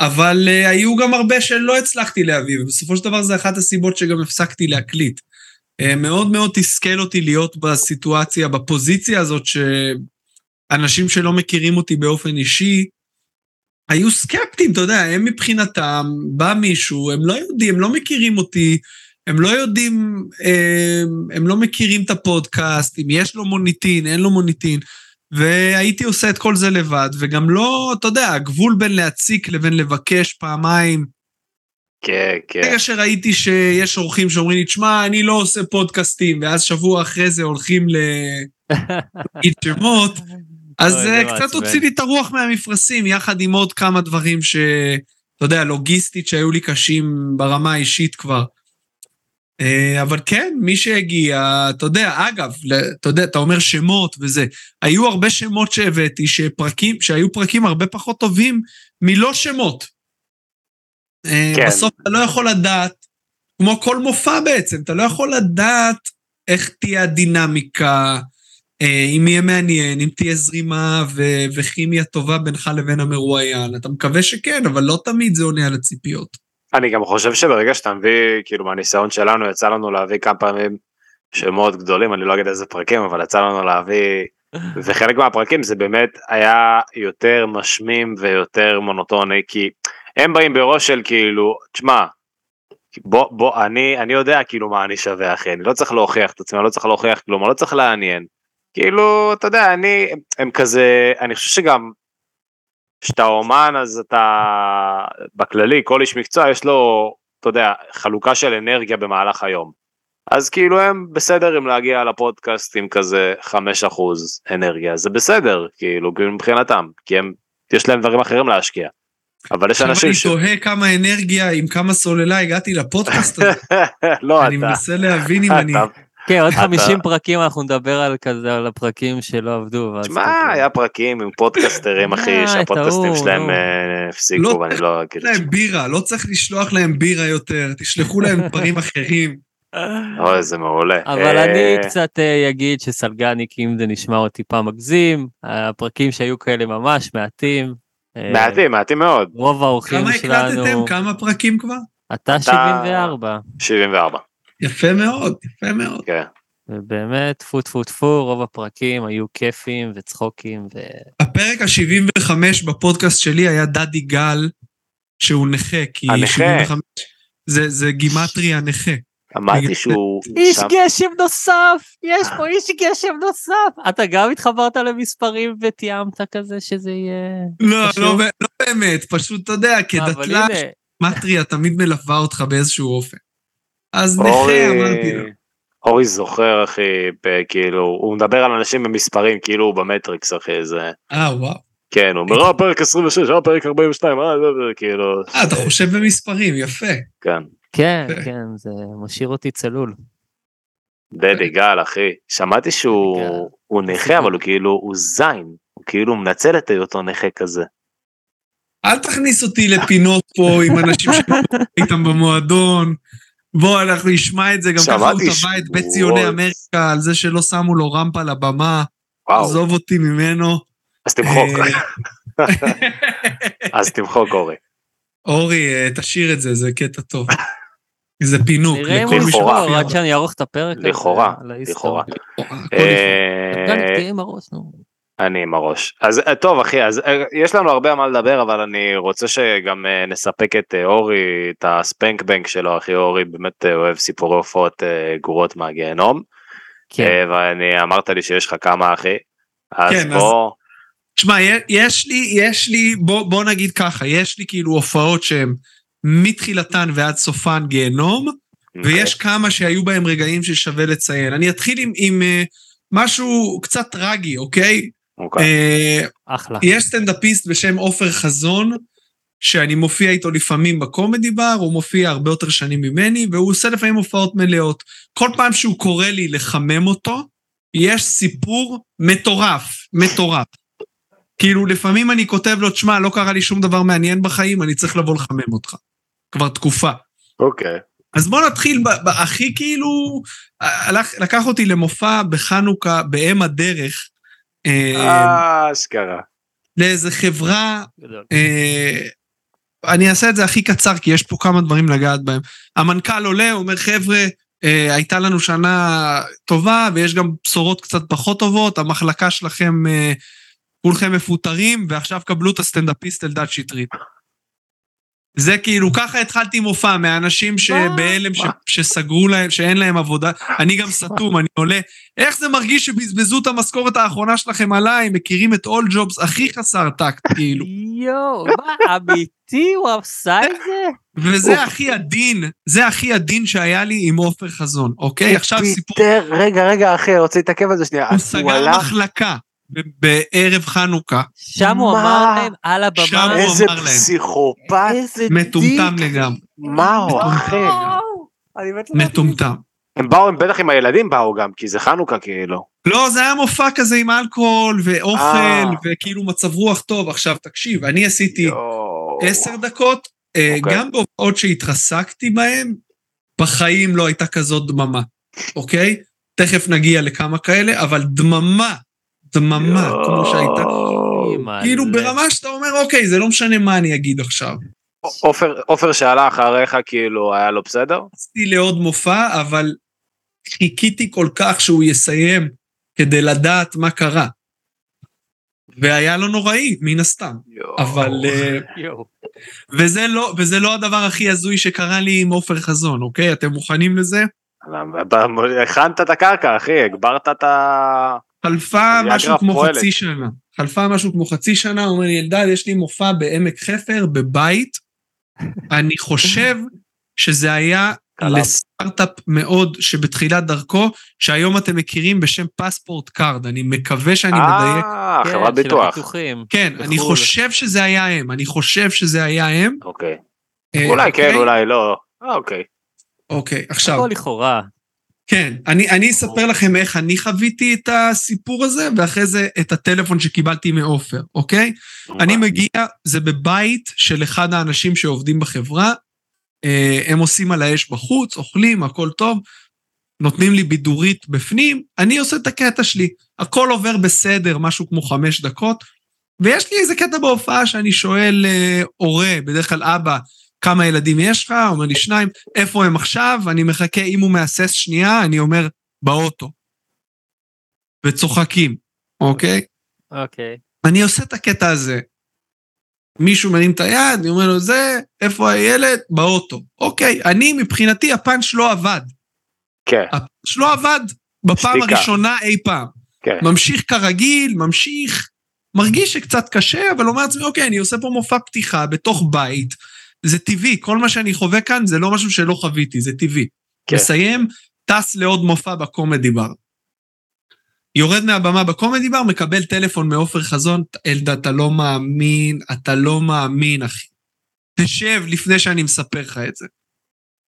C: אבל uh, היו גם הרבה שלא הצלחתי להביא, ובסופו של דבר זה אחת הסיבות שגם הפסקתי להקליט. Uh, מאוד מאוד תסכל אותי להיות בסיטואציה, בפוזיציה הזאת, שאנשים שלא מכירים אותי באופן אישי, היו סקפטיים, אתה יודע, הם מבחינתם, בא מישהו, הם לא יודעים, הם לא מכירים אותי, הם לא יודעים, הם, הם לא מכירים את הפודקאסט, אם יש לו מוניטין, אין לו מוניטין, והייתי עושה את כל זה לבד, וגם לא, אתה יודע, הגבול בין להציק לבין לבקש פעמיים.
A: כן, כן.
C: ברגע שראיתי שיש אורחים שאומרים לי, תשמע, אני לא עושה פודקאסטים, ואז שבוע אחרי זה הולכים להגיד שמות, אז זה קצת. הוציא לי את הרוח מהמפרשים, יחד עם עוד כמה דברים ש... אתה יודע, לוגיסטית שהיו לי קשים ברמה האישית כבר. אה, אבל כן, מי שהגיע, אתה יודע, אגב, אתה יודע, אתה אומר שמות וזה, היו הרבה שמות שהבאתי, שפרקים, שהיו פרקים הרבה פחות טובים מלא שמות. אה,
A: כן.
C: בסוף אתה לא יכול לדעת, כמו כל מופע בעצם, אתה לא יכול לדעת איך תהיה הדינמיקה, אה, אם יהיה מעניין, אם תהיה זרימה ו- וכימיה טובה בינך לבין המרואיין. אתה מקווה שכן, אבל לא תמיד זה עונה על הציפיות.
A: אני גם חושב שברגע שאתה מביא, כאילו מהניסיון שלנו, יצא לנו להביא כמה פעמים שמות גדולים, אני לא אגיד איזה פרקים, אבל יצא לנו להביא, וחלק מהפרקים זה באמת היה יותר משמים ויותר מונוטוני, כי הם באים בראש של כאילו, תשמע, בוא, בוא, אני, אני יודע כאילו מה אני שווה אחי, אני לא צריך להוכיח את עצמי, אני לא צריך להוכיח כלום, אני לא צריך לעניין. כאילו, אתה יודע, אני, הם, כזה, אני חושב שגם, כשאתה אומן אז אתה, בכללי, כל איש מקצוע יש לו, אתה יודע, חלוקה של אנרגיה במהלך היום. אז כאילו הם בסדר עם להגיע לפודקאסט עם כזה 5% אנרגיה, זה בסדר, כאילו, מבחינתם, כי הם, יש להם דברים אחרים להשקיע. אבל יש אנשים
C: אני
A: ש...
C: תוהה כמה אנרגיה, עם כמה סוללה הגעתי לפודקאסט הזה.
A: לא,
C: אני
A: אתה,
C: מנסה להבין אם אני...
B: כן, עוד
A: אתה-
B: 50 פרקים אנחנו נדבר על כזה, על הפרקים שלא עבדו.
A: תשמע, היה פרקים עם פודקאסטרים, אחי,
B: אה,
A: שהפודקאסטים
B: טעו,
A: שלהם. אה, הפסיקו,
C: לא,
A: ואני לא, כאילו,
C: להם בירה, לא צריך לשלוח להם בירה יותר, תשלחו להם דברים אחרים.
A: אוי, זה מעולה.
B: אבל
A: אה,
B: אני קצת אגיד שסלגניק, אם זה נשמע עוד טיפה מגזים, הפרקים שהיו כאלה ממש מעטים.
A: מעטים, מעטים מאוד,
B: רוב האורחים
C: כמה
B: שלנו,
C: הקלטתם? כמה פרקים כבר?
B: אתה 74,
A: 74,
C: יפה מאוד, יפה מאוד.
A: כן.
B: ובאמת, טפו טפו טפו, רוב הפרקים היו כיפים וצחוקים, ו...
C: הפרק ה-75 בפודקאסט שלי היה דדי גל, שהוא נכה, כי
A: הנכה.
C: 75 זה, זה גימטריה נכה.
A: אמרתי שהוא...
B: איש
A: שם-
B: גשם נוסף! יש פה איש גשם נוסף! אתה גם התחברת למספרים ותיאמת כזה שזה יהיה...
C: לא. לא, לא באמת, פשוט, אתה יודע,
B: אה,
C: כדתל"ש,
B: הנה,
C: גימטריה תמיד מלווה אותך באיזשהו אופן. אז
A: אורי,
C: נכה אמרתי לו.
A: אורי זוכר, אחי, כאילו, הוא מדבר על אנשים במספרים, כאילו הוא במטריקס, אחי, זה...
C: אה, וואו.
A: כן, הוא אומר, אה, פרק 26, אה, פרק 42, אה, זה, זה, כאילו...
C: אה, אתה חושב במספרים, יפה.
A: כן.
B: כן,
C: כן.
B: זה משאיר אותי צלול.
A: דדי גל, אחי, שמעתי. שהוא הוא נכה, אבל הוא כאילו, הוא זין, הוא כאילו מנצל את היותו נכה כזה.
C: אל תכניס אותי לפינות פה עם אנשים שאיתם במועדון. בוא, אנחנו נשמע את זה, גם ככה הוא תבע את בית ציוני. אמריקה על זה שלא שמו לו רמפה לבמה.
A: וואו,
C: עזוב אותי ממנו.
A: אז תמחוק,
C: אה,
A: אז תמחוק, אורי.
C: אורי, אה, תשאיר את זה, זה קטע טוב. זה פינוק
B: נראה אם
C: לכל
B: הוא
C: מי
A: לכאורה.
B: ישמור
C: שמופיע.
B: עד שאני אערוך את הפרק
A: לכאורה. לכאורה. אני עם הראש. אז אה, טוב אחי, אז אה, יש לנו הרבה מה לדבר, אבל אני רוצה שגם אה, נספק את אורי, את הספנק בנק שלו, אחי אורי באמת אוהב סיפורי הופעות גרועות מהגיהנום.
B: כן.
A: ואני אמרת לי שיש לך כמה אחי. אז
C: כן, אז-
A: בוא,
C: תשמע, יש לי, יש לי, בוא, בוא נגיד ככה, יש לי כאילו הופעות שהן מתחילתן ועד סופן גיהנום, ויש כמה שהיו בהם רגעים ששווה לציין. אני אתחיל עם, עם משהו קצת טרגי, אוקיי?
A: אוקיי.
C: Uh,
B: אחלה.
C: יש סטנדאפיסט בשם עופר חזון, שאני מופיע איתו לפעמים בקומדי בר, הוא מופיע הרבה יותר שנים ממני, והוא עושה לפעמים הופעות מלאות. כל פעם שהוא קורא לי לחמם אותו, יש סיפור מטורף, מטורף. כאילו, לפעמים אני כותב לו, תשמע, לא קרה לי שום דבר מעניין בחיים, אני צריך לבוא לחמם אותך. כבר תקופה.
A: אוקיי.
C: אז בוא נתחיל, הכי כאילו, הלך, לקח אותי למופע בחנוכה, באם הדרך, אה,
A: אה, אשכרה.
C: לאיזה חברה. אה, אני אעשה את זה הכי קצר, כי יש פה כמה דברים לגעת בהם. המנכ"ל עולה, אומר, חבר'ה, אה, הייתה לנו שנה טובה, ויש גם בשורות קצת פחות טובות, המחלקה שלכם, אה, כולכם מפוטרים, ועכשיו קבלו את הסטנדאפיסט אלדד שטרית. זה כאילו, ככה התחלתי מופע, מהאנשים שבהלם, ש- שסגרו להם, שאין להם עבודה. אני גם סתום, אני עולה. איך זה מרגיש שבזבזו את המשכורת האחרונה שלכם עליי? מכירים את אול ג'ובס, הכי חסר טקט, כאילו.
B: יואו, מה, אמיתי הוא עשה את זה?
C: וזה הכי עדין, זה הכי עדין שהיה לי עם עופר חזון, אוקיי? עכשיו סיפור,
A: רגע, רגע, אחי, אני רוצה להתעכב על זה שנייה.
C: הוא סגר מחלקה בערב חנוכה,
B: שם הוא
A: מה?
B: אמר להם על
C: שם
B: הבמה,
C: הוא
A: איזה
C: אמר להם.
A: פסיכופת,
B: איזה
C: מטומטם
B: דיק.
C: לגמרי,
A: מה הוא
B: לדעת.
C: מטומטם.
A: הם באו, הם בטח עם הילדים באו גם, כי זה חנוכה כאילו.
C: לא, זה היה מופע כזה עם אלכוהול ואוכל,
A: אה.
C: וכאילו מצב רוח טוב. עכשיו, תקשיב, אני עשיתי. עשר דקות, אה,
A: אוקיי.
C: גם בהופעות שהתרסקתי בהן, בחיים לא הייתה כזאת דממה, אוקיי? תכף נגיע לכמה כאלה, אבל דממה, דממה, כמו שהייתה. כאילו ברמה שאתה אומר, אוקיי, זה לא משנה מה אני אגיד עכשיו.
A: עופר, שעלה אחריך כאילו היה לו בסדר?
C: רציתי לעוד מופע, אבל חיכיתי כל כך שהוא יסיים כדי לדעת מה קרה. והיה לו נוראי, מן הסתם. אבל... אה. וזה לא, וזה לא הדבר הכי הזוי שקרה לי עם עופר חזון, אוקיי? אתם מוכנים לזה?
A: הכנת את הקרקע אחי, הגברת את ה...
C: חלפה משהו כמו
A: פועלת.
C: חצי שנה. חלפה משהו כמו חצי שנה, הוא אומר לי, אלדד, יש לי מופע בעמק חפר, בבית. אני חושב שזה היה. לסטארט-אפ מאוד שבתחילת דרכו, שהיום אתם מכירים בשם פספורט קארד. אני מקווה שאני מדייק.
A: אה,
B: כן,
A: חברת ביטוח.
C: כן, אני
B: בחו"ל.
C: חושב שזה היה הם, אני חושב שזה היה הם.
A: אוקיי.
C: אה,
A: אולי כן,
C: אוקיי?
A: אולי לא. אה, אוקיי.
C: אוקיי, עכשיו,
B: הכל לכאורה.
C: כן, אני, אני אספר לכם איך אני חוויתי את הסיפור הזה, ואחרי זה את הטלפון שקיבלתי מעופר, אוקיי? אני מגיע, זה בבית של אחד האנשים שעובדים בחברה, אה, הם עושים על האש בחוץ, אוכלים, הכל טוב, נותנים לי בידורית בפנים, אני עושה את הקטע שלי. הכל עובר בסדר, משהו כמו חמש דקות, ויש לי איזה קטע בהופעה שאני שואל אה, הורה, בדרך כלל אבא, כמה ילדים יש לך? הוא אומר לי שניים, איפה הם עכשיו? אני מחכה, אם הוא מהסס שנייה, אני אומר, באוטו. וצוחקים, אוקיי?
B: אוקיי.
C: אני עושה את הקטע הזה. מישהו מרים את היד, אני אומר לו, זה, איפה הילד? באוטו. אוקיי, אני, מבחינתי, הפאנץ' לא עבד.
A: כן,
C: הפאנץ' לא עבד בפעם
A: שתיקה.
C: הראשונה אי פעם.
A: כן.
C: ממשיך כרגיל, ממשיך, מרגיש שקצת קשה, אבל אומר לעצמי, אוקיי, אני עושה פה מופע פתיחה בתוך בית, זה טבעי, כל מה שאני חווה כאן זה לא משהו שלא חוויתי, זה טבעי.
A: כן.
C: מסיים, טס לעוד מופע בקומדי בר. יורד מהבמה בקומדי בר, מקבל טלפון מעופר חזון, אלדד, אתה לא מאמין, אתה לא מאמין, אחי. תשב לפני שאני מספר לך את זה.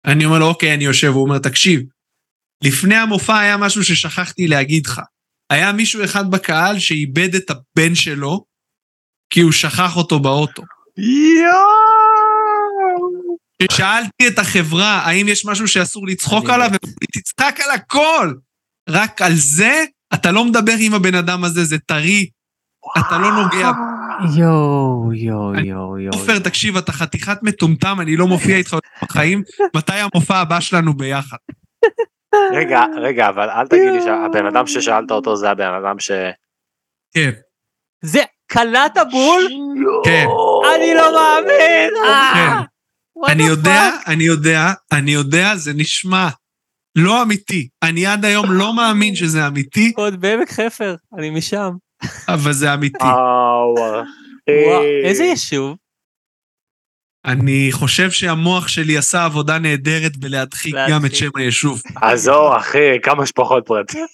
C: אני אומר לו, אוקיי, אני יושב, הוא אומר, תקשיב, לפני המופע היה משהו ששכחתי להגיד לך. היה מישהו אחד בקהל שאיבד את הבן שלו, כי הוא שכח אותו באוטו.
A: יואו!
C: שאלתי את החברה, האם יש משהו שאסור לצחוק עליו, תצחק על הכל! רק על זה, אתה לא מדבר עם הבן אדם הזה, זה טרי, אתה לא נוגע.
B: יואו, יואו, יואו, יואו.
C: עופר, תקשיב, אתה חתיכת מטומטם, אני לא מופיע איתך בחיים, מתי המופע הבא שלנו ביחד?
A: רגע, רגע, אבל אל תגיד לי שהבן אדם ששאלת אותו זה הבן אדם ש...
C: כן,
B: זה קלט הבול?
C: כן.
B: אני לא מאמין!
C: כן. אני יודע? אני יודע, אני יודע, זה נשמע לא אמיתי. אני עד היום לא מאמין שזה אמיתי,
B: עוד בעמק חפר, אני משם.
C: אבל זה אמיתי.
A: וואו.
B: וואו, איזה יישוב?
C: אני חושב שהמוח שלי עשה עבודה נהדרת בלהדחיק גם את. שם היישוב.
A: עזוב, אחי, כמה שפחות פרטים.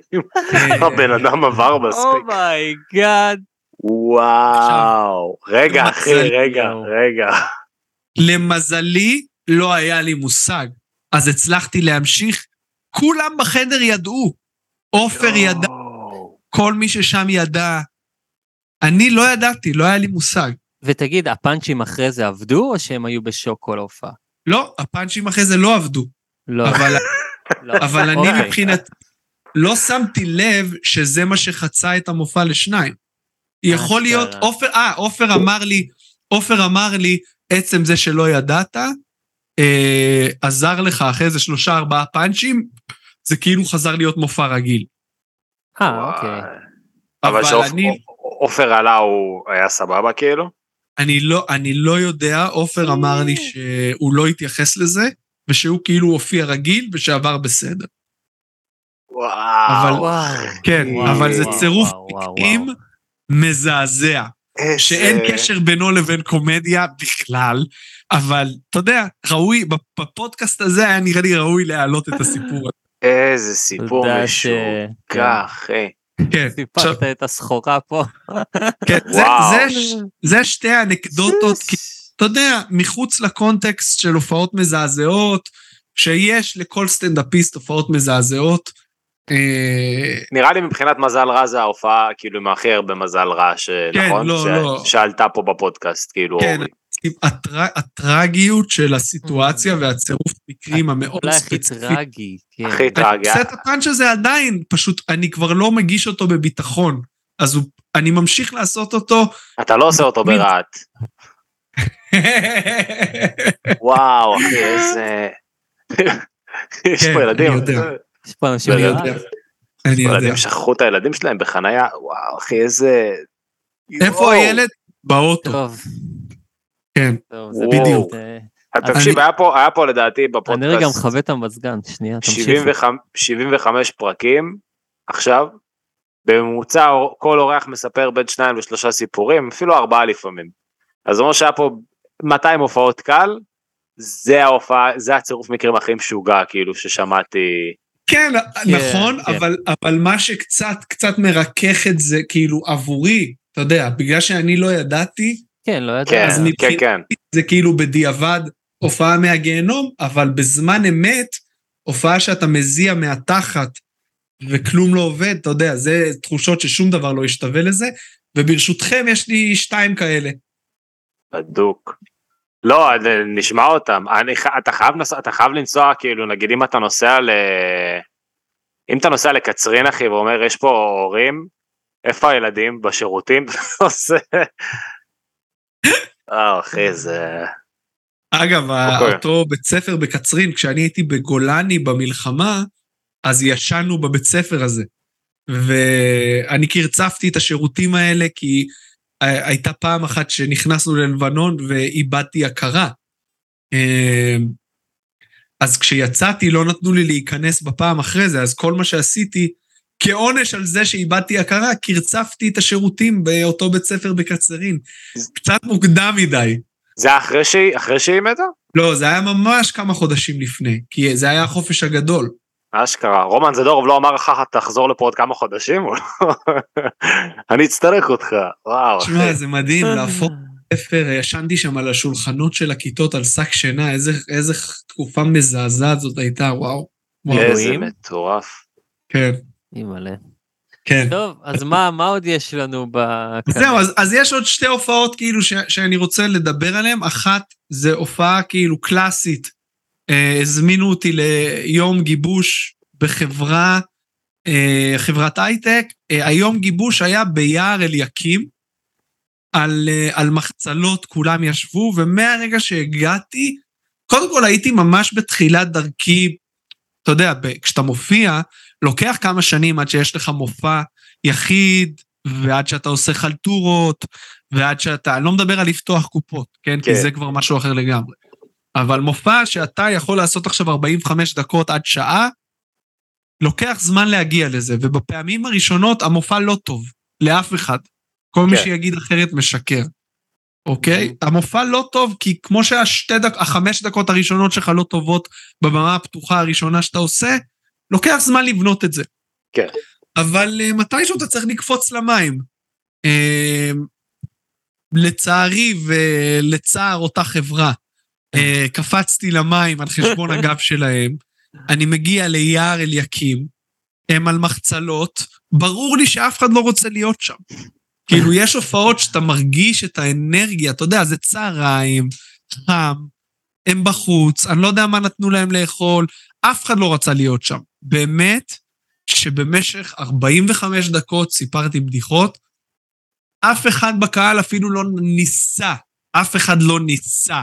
A: הבן אדם עבר מספיק.
B: Oh my god.
A: וואו. רגע, אחי, רגע. רגע.
C: למזלי, לא היה לי מושג. אז הצלחתי להמשיך. כולם בחדר ידעו. עופר ידע. כל מי ששם ידע. אני לא ידעתי, לא היה לי מושג.
B: ותגיד, הפאנצ'ים אחרי זה עבדו, או שהם היו בשוק כל ההופעה?
C: לא, הפאנצ'ים אחרי זה לא עבדו.
B: לא,
C: אבל,
B: לא.
C: אבל אני
B: אוקיי.
C: מבחינת... לא שמתי לב שזה מה שחצה את המופע לשניים. יכול להיות. עופר, אה, עופר אמר לי, עופר אמר לי, עצם זה שלא ידעת, אה, עזר לך אחרי איזה שלושה ארבעה פאנצ'ים, זה כאילו חזר להיות מופע רגיל.
B: אה, אוקיי.
A: אבל כשעופר עלה הוא היה סבבה כאילו?
C: אני, לא, אני לא יודע, עופר אמר לי שהוא לא התייחס לזה, ושהוא כאילו הופיע רגיל ושעבר בסדר. אבל-
A: וואו.
B: וואו.
C: כן,
A: וואו,
C: אבל זה
B: וואו,
C: צירוף
B: וואו, וואו,
C: מקרים
B: וואו.
C: מזעזע. שאין קשר בינו לבין קומדיה בכלל, אבל אתה יודע, ראוי, בפודקאסט הזה היה נראה לי ראוי להעלות את הסיפור הזה.
A: איזה סיפור משוגע, אחי.
C: כן,
B: סיפרת את הסחורה פה.
C: כן, זה- שתי האנקדוטות, כי אתה יודע, מחוץ לקונטקסט של הופעות מזעזעות, שיש לכל סטנדאפיסט הופעות מזעזעות. אה,
A: נראה לי מבחינת מזל רע זה ההופעה כאילו עם הכי הרבה מזל רע, ש-
C: כן,
A: נכון?
C: לא, לא.
A: שעלתה פה בפודקאסט, כאילו.
C: כן, הטרגיות של הסיטואציה והצירוף מקרים המאוד
B: אולי הכי
C: ספציפי.
B: טרגי, כן.
A: הכי טרגי.
C: סט הפאנץ' הזה עדיין, פשוט אני כבר לא מגיש אותו בביטחון. אז אני ממשיך לעשות אותו.
A: אתה לא עושה אותו. ברהט. וואו, אחי, איזה... יש
C: כן,
A: פה ילדים.
B: יש פה אנשים
C: אני
B: ברעב.
C: יודע. אני יודע.
A: ילדים שכחו את הילדים שלהם בחנייה, וואו, אחי, איזה...
C: איפה. הילד? באוטו.
B: טוב,
C: כן.
B: טוב, זה
A: וואו.
B: בדיוק. אה,
A: תקשיב, היה פה, היה פה לדעתי
B: אני רגע
A: בפודקאסט
B: מכבה את המזגן, שנייה, תמשיך.
A: 75 75 פרקים עכשיו, בממוצע כל אורח מספר בין שניים לשלושה סיפורים, אפילו ארבעה לפעמים. אז זה אומר שהיה פה 200 הופעות קל, זה ההופעה, זה הצירוף מקרים הכי משוגע כאילו ששמעתי.
C: כן, נכון,
B: כן.
C: אבל, אבל מה שקצת, קצת מרכך את זה, כאילו, עבורי, אתה יודע, בגלל שאני לא ידעתי,
B: כן, לא יודע.
A: כן,
C: אז
A: כן, כן.
C: זה כאילו בדיעבד הופעה מהגיהנום, אבל בזמן אמת, הופעה שאתה מזיע מהתחת וכלום לא עובד, אתה יודע, זה תחושות ששום דבר לא ישתווה לזה, וברשותכם יש לי שתיים כאלה.
A: בדוק. לא, נשמע אותם. אני, אתה, חייב נוס, אתה חייב לנסוע, כאילו, נגיד אם אתה נוסע ל... אם אתה נוסע לקצרין, אחי, ואומר, יש פה הורים, איפה הילדים? בשירותים? עושה... אה, אחי, זה...
C: אגב,
A: אוקיי.
C: אותו בית ספר בקצרין, כשאני הייתי בגולני במלחמה, אז ישנו בבית ספר הזה. ואני קרצפתי את השירותים האלה כי הייתה פעם אחת שנכנסנו ללבנון ואיבדתי הכרה. אה, אז כשיצאתי לא נתנו לי להיכנס בפעם אחרי זה, אז כל מה שעשיתי, כעונש על זה שאיבדתי הכרה, קרצפתי את השירותים באותו בית ספר בקצרין. קצת מוקדם מדי.
A: זה אחרי שהיא, אחרי שהיא מתה?
C: לא, זה היה ממש כמה חודשים לפני, כי זה היה החופש הגדול.
A: אשכרה. רומן זדורוב לא אמר לך תחזור לפה עוד כמה חודשים? אני אצטרך אותך, וואו.
C: תשמע, זה מדהים להפוך ספר, ישנתי שם על השולחנות של הכיתות על שק שינה, איזה, איזה תקופה מזעזעת זאת הייתה, וואו. וואו.
A: איזה. מטורף.
C: כן,
B: אימא'לה.
C: כן.
B: טוב, אז מה מה עוד יש לנו ב...
C: זהו, אז, אז יש עוד שתי הופעות כאילו ש, שאני רוצה לדבר עליהן. אחת זה הופעה כאילו קלאסית. הזמינו אותי ליום גיבוש בחברה, אה, חברת הייטק. אה, היום גיבוש היה ביער אליקים, על, אה, על מחצלות כולם ישבו, ומהרגע שהגעתי, קודם כל הייתי ממש בתחילת דרכי, אתה יודע, כשאתה מופיע, לוקח כמה שנים עד שיש לך מופע יחיד, ועד שאתה עושה חלטורות, ועד שאתה, אני לא מדבר על לפתוח קופות, כן? כי
A: כן.
C: זה כבר משהו אחר לגמרי. אבל מופע שאתה יכול לעשות עכשיו 45 דקות עד שעה, לוקח זמן להגיע לזה, ובפעמים הראשונות המופע לא טוב, לאף אחד. כל מי
A: כן.
C: שיגיד אחרת משקר, אוקיי? המופע לא טוב, כי כמו שהשתי דק, החמש דקות הראשונות שלך לא טובות בבמה הפתוחה הראשונה שאתה עושה, לוקח זמן לבנות את זה.
A: כן.
C: אבל uh, מתישהו אתה צריך לקפוץ למים. Uh, לצערי ולצער אותה חברה, קפצתי למים על חשבון הגב שלהם, אני מגיע ליער אליקים, הם על מחצלות, ברור לי שאף אחד לא רוצה להיות שם. כאילו, יש הופעות שאתה מרגיש את האנרגיה, אתה יודע, זה צהריים, חם, הם בחוץ, אני לא יודע מה נתנו להם לאכול, אף אחד לא רצה להיות שם. באמת, שבמשך 45 דקות סיפרתי בדיחות, אף אחד בקהל אפילו לא ניסה, אף אחד לא ניסה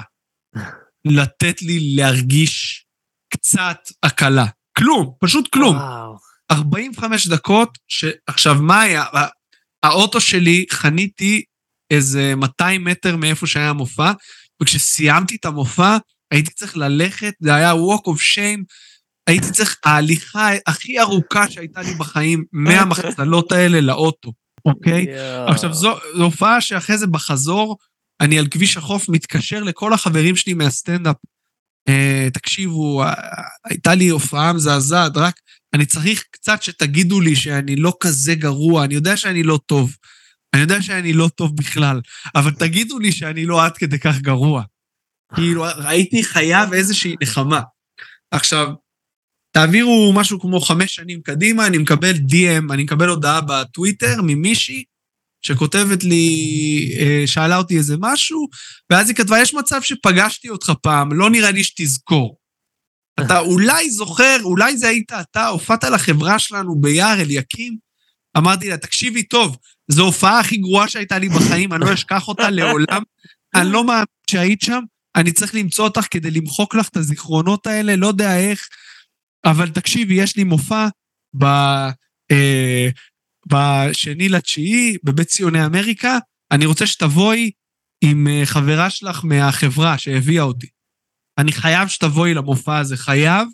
C: לתת לי להרגיש קצת הקלה. כלום, פשוט כלום.
B: וואו.
C: 45 דקות, שעכשיו, מה היה? האוטו שלי, חניתי איזה 200 מטר מאיפה שהיה המופע, וכשסיימתי את המופע, הייתי צריך ללכת, זה היה walk of shame, הייתי צריך, ההליכה הכי ארוכה שהייתה לי בחיים, מהמחצלות האלה לאוטו, אוקיי?
B: יואו.
C: עכשיו, זו, זו הופעה שאחרי זה בחזור, אני על כביש החוף מתקשר לכל החברים שלי מהסטנדאפ. אה, תקשיבו, אה, הייתה לי הופעה מזעזעת, רק אני צריך קצת שתגידו לי שאני לא כזה גרוע, אני יודע שאני לא טוב. אני יודע שאני לא טוב בכלל, אבל תגידו לי שאני לא עד כדי כך גרוע. כאילו, הייתי חייב איזושהי נחמה. עכשיו, תעבירו משהו כמו חמש שנים קדימה, אני מקבל DM, אני מקבל הודעה בטוויטר ממישהי שכותבת לי, אה, שאלה אותי איזה משהו, ואז היא כתבה, יש מצב שפגשתי אותך פעם, לא נראה לי שתזכור. אתה אולי זוכר, אולי זה היית אתה, הופעת לחברה שלנו ביער אליקים? אמרתי לה, תקשיבי טוב, זו ההופעה הכי גרועה שהייתה לי בחיים, אני לא אשכח אותה לעולם. אני לא מאמין שהיית שם, אני צריך למצוא אותך כדי למחוק לך את הזיכרונות האלה, לא יודע איך. אבל תקשיבי, יש לי מופע ב... אה, בשני לתשיעי, בבית ציוני אמריקה, אני רוצה שתבואי עם אה, חברה שלך מהחברה שהביאה אותי. אני חייב שתבואי למופע הזה, חייב,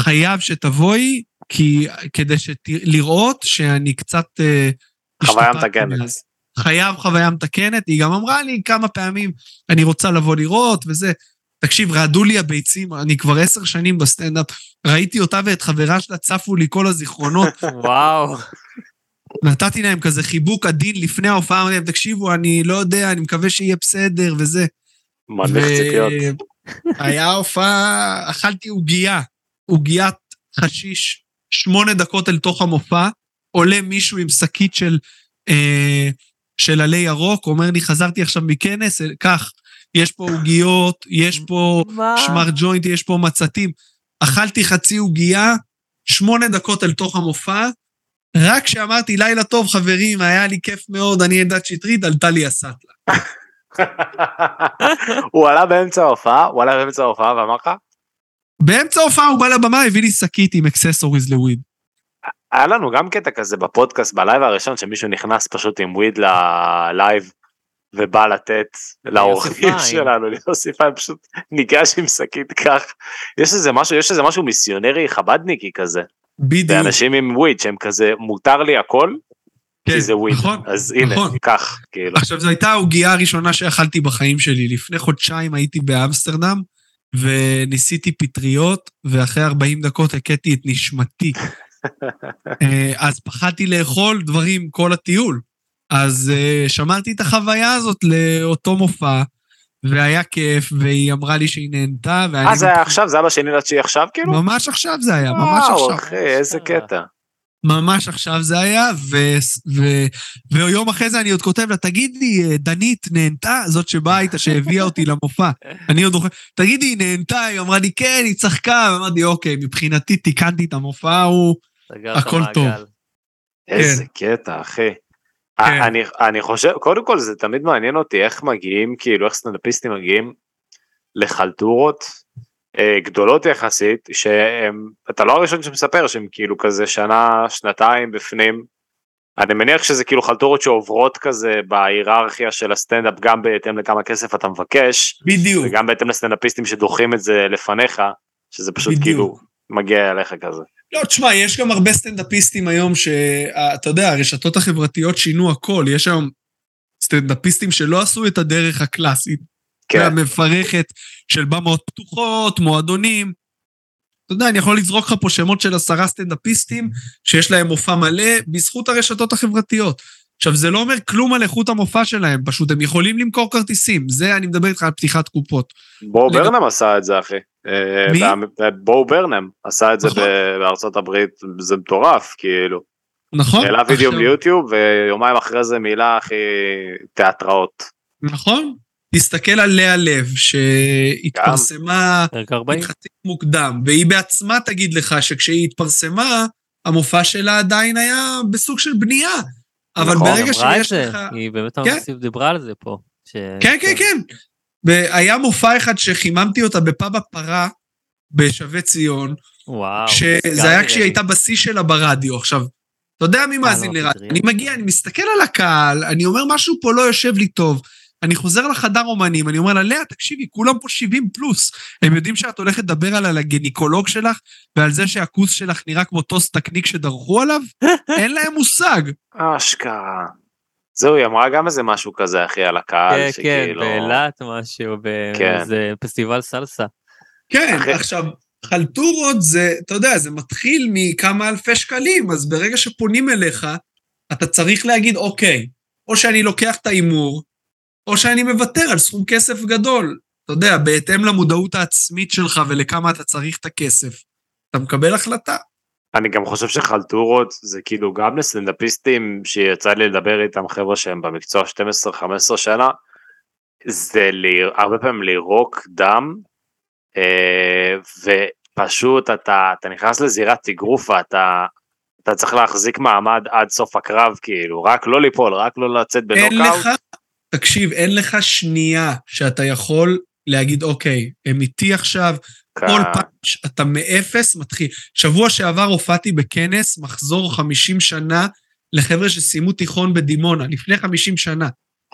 C: חייב שתבואי, כי, כדי שת, לראות שאני קצת... אה,
A: חוויה מתקנת.
C: חייב חוויה מתקנת, היא גם אמרה לי כמה פעמים, אני רוצה לבוא לראות וזה. תקשיב, רעדו לי הביצים, אני כבר עשר שנים בסטנדאפ, ראיתי אותה ואת חברה שלה, צפו לי כל הזיכרונות,
B: וואו.
C: נתתי להם כזה חיבוק עדין לפני ההופעה, אמרתי להם, תקשיבו, אני לא יודע, אני מקווה שיהיה בסדר וזה.
A: מנמיך ציפיות.
C: היה הופעה, אכלתי עוגייה, עוגיית חשיש, שמונה דקות אל תוך המופע, עולה מישהו עם שקית של, אה, של עלי ירוק, אומר לי, חזרתי עכשיו מכנס, קח, יש פה עוגיות, יש פה? שמר ג'וינט, יש פה מצתים. אכלתי חצי עוגייה, שמונה דקות אל תוך המופע, רק כשאמרתי, לילה טוב, חברים, היה לי כיף מאוד, אני אלדד שטרית, עלתה לי הסאטלה.
A: הוא עלה באמצע ההופעה, הוא עלה באמצע ההופעה ואמר לך,
C: באמצע ההופעה הוא בא לבמה, הביא לי שקית עם accessories ל weed.
A: היה לנו גם קטע כזה בפודקאסט, בלייב הראשון, שמישהו נכנס פשוט עם weed ללייב, ובא לתת לאורחים. שלנו, ליוסי פיין פשוט ניגש עם שקית כך. יש איזה משהו, יש איזה משהו מיסיונרי חבדניקי כזה,
C: בדיוק.
A: באנשים עם וויד שהם כזה, מותר לי הכל, כי זה וויד.
C: נכון,
A: אז הנה,
C: נכון.
A: קח, כאילו.
C: עכשיו, זו הייתה העוגייה הראשונה שאכלתי בחיים שלי. לפני חודשיים הייתי באמסטרדם, וניסיתי פטריות, ואחרי 40 דקות הכיתי את נשמתי. אה, אז פחדתי לאכול דברים כל הטיול. אז אה, שמרתי את החוויה הזאת לאותו מופע, והיה כיף, והיא אמרה לי שהיא נהנתה, ואני...
A: אה, זה היה עכשיו? זה היה בשני לתשיעי עכשיו, כאילו?
C: ממש עכשיו זה היה, ממש
A: וואו,
C: עכשיו.
A: אחי, איזה קטע.
C: ממש עכשיו זה היה, ו, ו, ויום אחרי זה אני עוד כותב לה, תגידי, אה, דנית נהנתה? זאת שבאה איתה, שהביאה אותי למופע. אני עוד זוכר, תגידי, היא נהנתה? היא אמרה לי, כן, היא צחקה. ואמרתי, אוקיי, מבחינתי תיקנתי את המופע ההוא. הכל. טוב.
A: איזה קטע, אחי.
C: כן.
A: אני, אני חושב, קודם כל זה תמיד מעניין אותי איך מגיעים, כאילו איך סטנדאפיסטים מגיעים לחלטורות אה, גדולות יחסית, שהם, אתה לא הראשון שמספר שהם כאילו כזה שנה, שנתיים בפנים. אני מניח שזה כאילו חלטורות שעוברות כזה בהיררכיה של הסטנדאפ גם בהתאם לכמה כסף אתה מבקש,
C: בדיוק.
A: וגם בהתאם לסטנדאפיסטים שדוחים את זה לפניך, שזה פשוט
C: בדיוק.
A: כאילו מגיע אליך כזה.
C: לא, תשמע, יש גם הרבה סטנדאפיסטים היום שאתה יודע, הרשתות החברתיות שינו הכל. יש היום סטנדאפיסטים שלא עשו את הדרך הקלאסית.
A: כן,
C: המפרכת של במות פתוחות, מועדונים. אתה יודע, אני יכול לזרוק לך פה שמות של עשרה סטנדאפיסטים שיש להם מופע מלא בזכות הרשתות החברתיות. עכשיו, זה לא אומר כלום על איכות המופע שלהם, פשוט הם יכולים למכור כרטיסים. זה, אני מדבר איתך על פתיחת קופות. לגב-
A: ברנם עשה את זה אחי. אה,
C: מי?
A: בואו ברנם עשה את זה
C: נכון.
A: בארצות הברית, זה מטורף כאילו.
C: נכון?
A: העלה וידאו ביוטיוב ויומיים אחרי זה מילא אחי תיאטראות.
C: נכון. תסתכל על לאה לב, שהתפרסמה
B: פרק 40.
C: יחסית מוקדם, והיא בעצמה תגיד לך שכשהיא התפרסמה, המופע שלה עדיין היה בסוג של בנייה. אבל
A: נכון,
C: ברגע שיש לך...
B: היא באמת
C: כן.
B: דיברה על זה פה. ש-
C: כן, כן, כן. והיה מופע אחד שחיממתי אותה בפאב הפרה בשבי ציון,
B: וואו.
C: שזה היה כשהיא. הייתה בשיא שלה ברדיו. עכשיו, אתה יודע מי מאזין
B: לא,
C: לרדיו? אני מגיע, אני מסתכל על הקהל, אני אומר, משהו פה לא יושב לי טוב. אני חוזר לחדר אומנים, אני אומר לה, לאה, תקשיבי, כולם פה 70 פלוס. הם יודעים שאת הולכת לדבר על, על הגניקולוג שלך, ועל זה שהכוס שלך נראה כמו טוס תקניק שדרכו עליו? אין להם מושג.
A: אשכרה. זהו, היא אמרה גם איזה משהו כזה אחי על הקהל,
B: כן, כן,
A: שכאילו...
B: באילת משהו,
A: כן.
B: באיזה פסטיבל סלסה.
C: כן,
A: אחרי-
C: עכשיו, חלטורות זה, אתה יודע, זה מתחיל מכמה אלפי שקלים, אז ברגע שפונים אליך, אתה צריך להגיד, אוקיי, או שאני לוקח את ההימור, או שאני מוותר על סכום כסף גדול. אתה יודע, בהתאם למודעות העצמית שלך ולכמה אתה צריך את הכסף, אתה מקבל החלטה.
A: אני גם חושב שחלטורות זה כאילו גם לסטנדאפיסטים שיצא לי לדבר איתם חבר'ה שהם במקצוע 12-15 שנה, זה לי, הרבה פעמים לירוק דם, אה, ופשוט אתה, אתה נכנס לזירת אגרופה, אתה, אתה צריך להחזיק מעמד עד סוף הקרב כאילו, רק לא ליפול, רק לא לצאת בנוקאוט.
C: תקשיב, אין לך שנייה שאתה יכול להגיד, אוקיי, הם איתי עכשיו, כל
A: כ-
C: פאנץ' אתה מאפס מתחיל. שבוע שעבר הופעתי בכנס, מחזור 50 שנה לחבר'ה שסיימו תיכון בדימונה, לפני 50 שנה.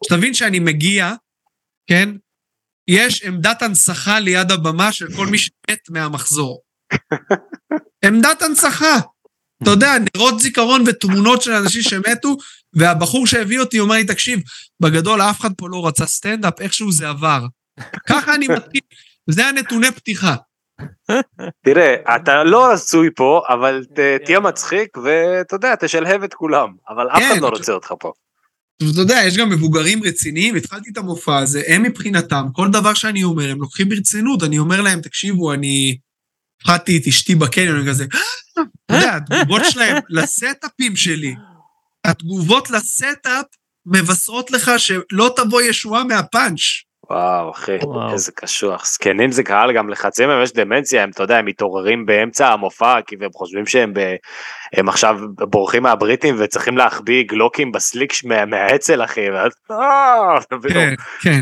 C: שתבין שאני מגיע, כן? יש עמדת הנצחה ליד הבמה של כל מי שמת מהמחזור. עמדת הנצחה. אתה יודע, נרות זיכרון ותמונות של אנשים שמתו, והבחור שהביא אותי אומר לי, תקשיב, בגדול אף אחד פה לא רצה סטנדאפ, איכשהו זה עבר. ככה אני מתחיל, זה הנתוני פתיחה.
A: תראה, אתה לא רצוי פה, אבל ת- תהיה מצחיק ואתה יודע, תשלהב את כולם, אבל אף אחד
C: כן,
A: לא רוצה אותך פה.
C: אתה יודע, יש גם מבוגרים רציניים, התחלתי את המופע הזה, הם מבחינתם, כל דבר שאני אומר, הם לוקחים ברצינות, אני אומר להם, תקשיבו, אני הפחדתי את אשתי בקניון, אני כזה, "אה!" אתה יודע, התגובות שלהם לסטאפים שלי, התגובות לסטאפ מבשרות לך שלא תבוא ישועה מהפאנץ'.
A: וואו אחי,
B: וואו.
A: איזה קשוח. זקנים זה קהל גם לחצי מהם יש דמנציה, הם אתה יודע, הם מתעוררים באמצע המופע, כי הם חושבים שהם ב... הם עכשיו בורחים מהבריטים וצריכים להחביא גלוקים בסליק מה- מהאצ"ל אחי, ואז... אה?
C: כן, כן.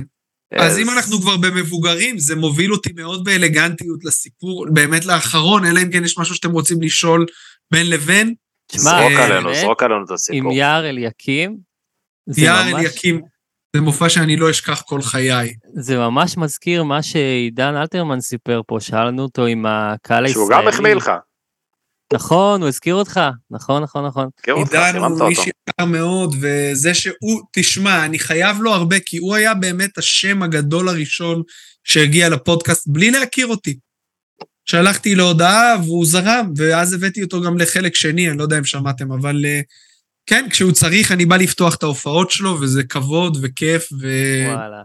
C: אז אם אנחנו כבר במבוגרים, זה מוביל אותי מאוד באלגנטיות לסיפור, באמת לאחרון, אלא אם כן יש משהו שאתם רוצים לשאול בין לבין.
A: זרוק
C: אה,
A: עלינו, זרוק עלינו את
B: עם
A: הסיפור.
B: יער אליקים.
C: יער
B: ממש-
C: אליקים, זה מופע שאני לא אשכח כל חיי.
B: זה ממש מזכיר מה שעידן אלתרמן סיפר פה, שאלנו אותו עם הקהל הישראלי.
A: שהוא גם החמיא לך.
B: נכון, הוא הזכיר אותך. נכון, נכון, נכון.
C: עידן הוא. איש יקר מאוד, וזה שהוא, תשמע, אני חייב לו הרבה, כי הוא היה באמת השם הגדול הראשון שהגיע לפודקאסט בלי להכיר אותי. שלחתי לו הודעה והוא זרם, ואז הבאתי אותו גם לחלק שני, אני לא יודע אם שמעתם, אבל אה, כן, כשהוא צריך, אני בא לפתוח את ההופעות שלו, וזה כבוד וכיף,
B: וואלה.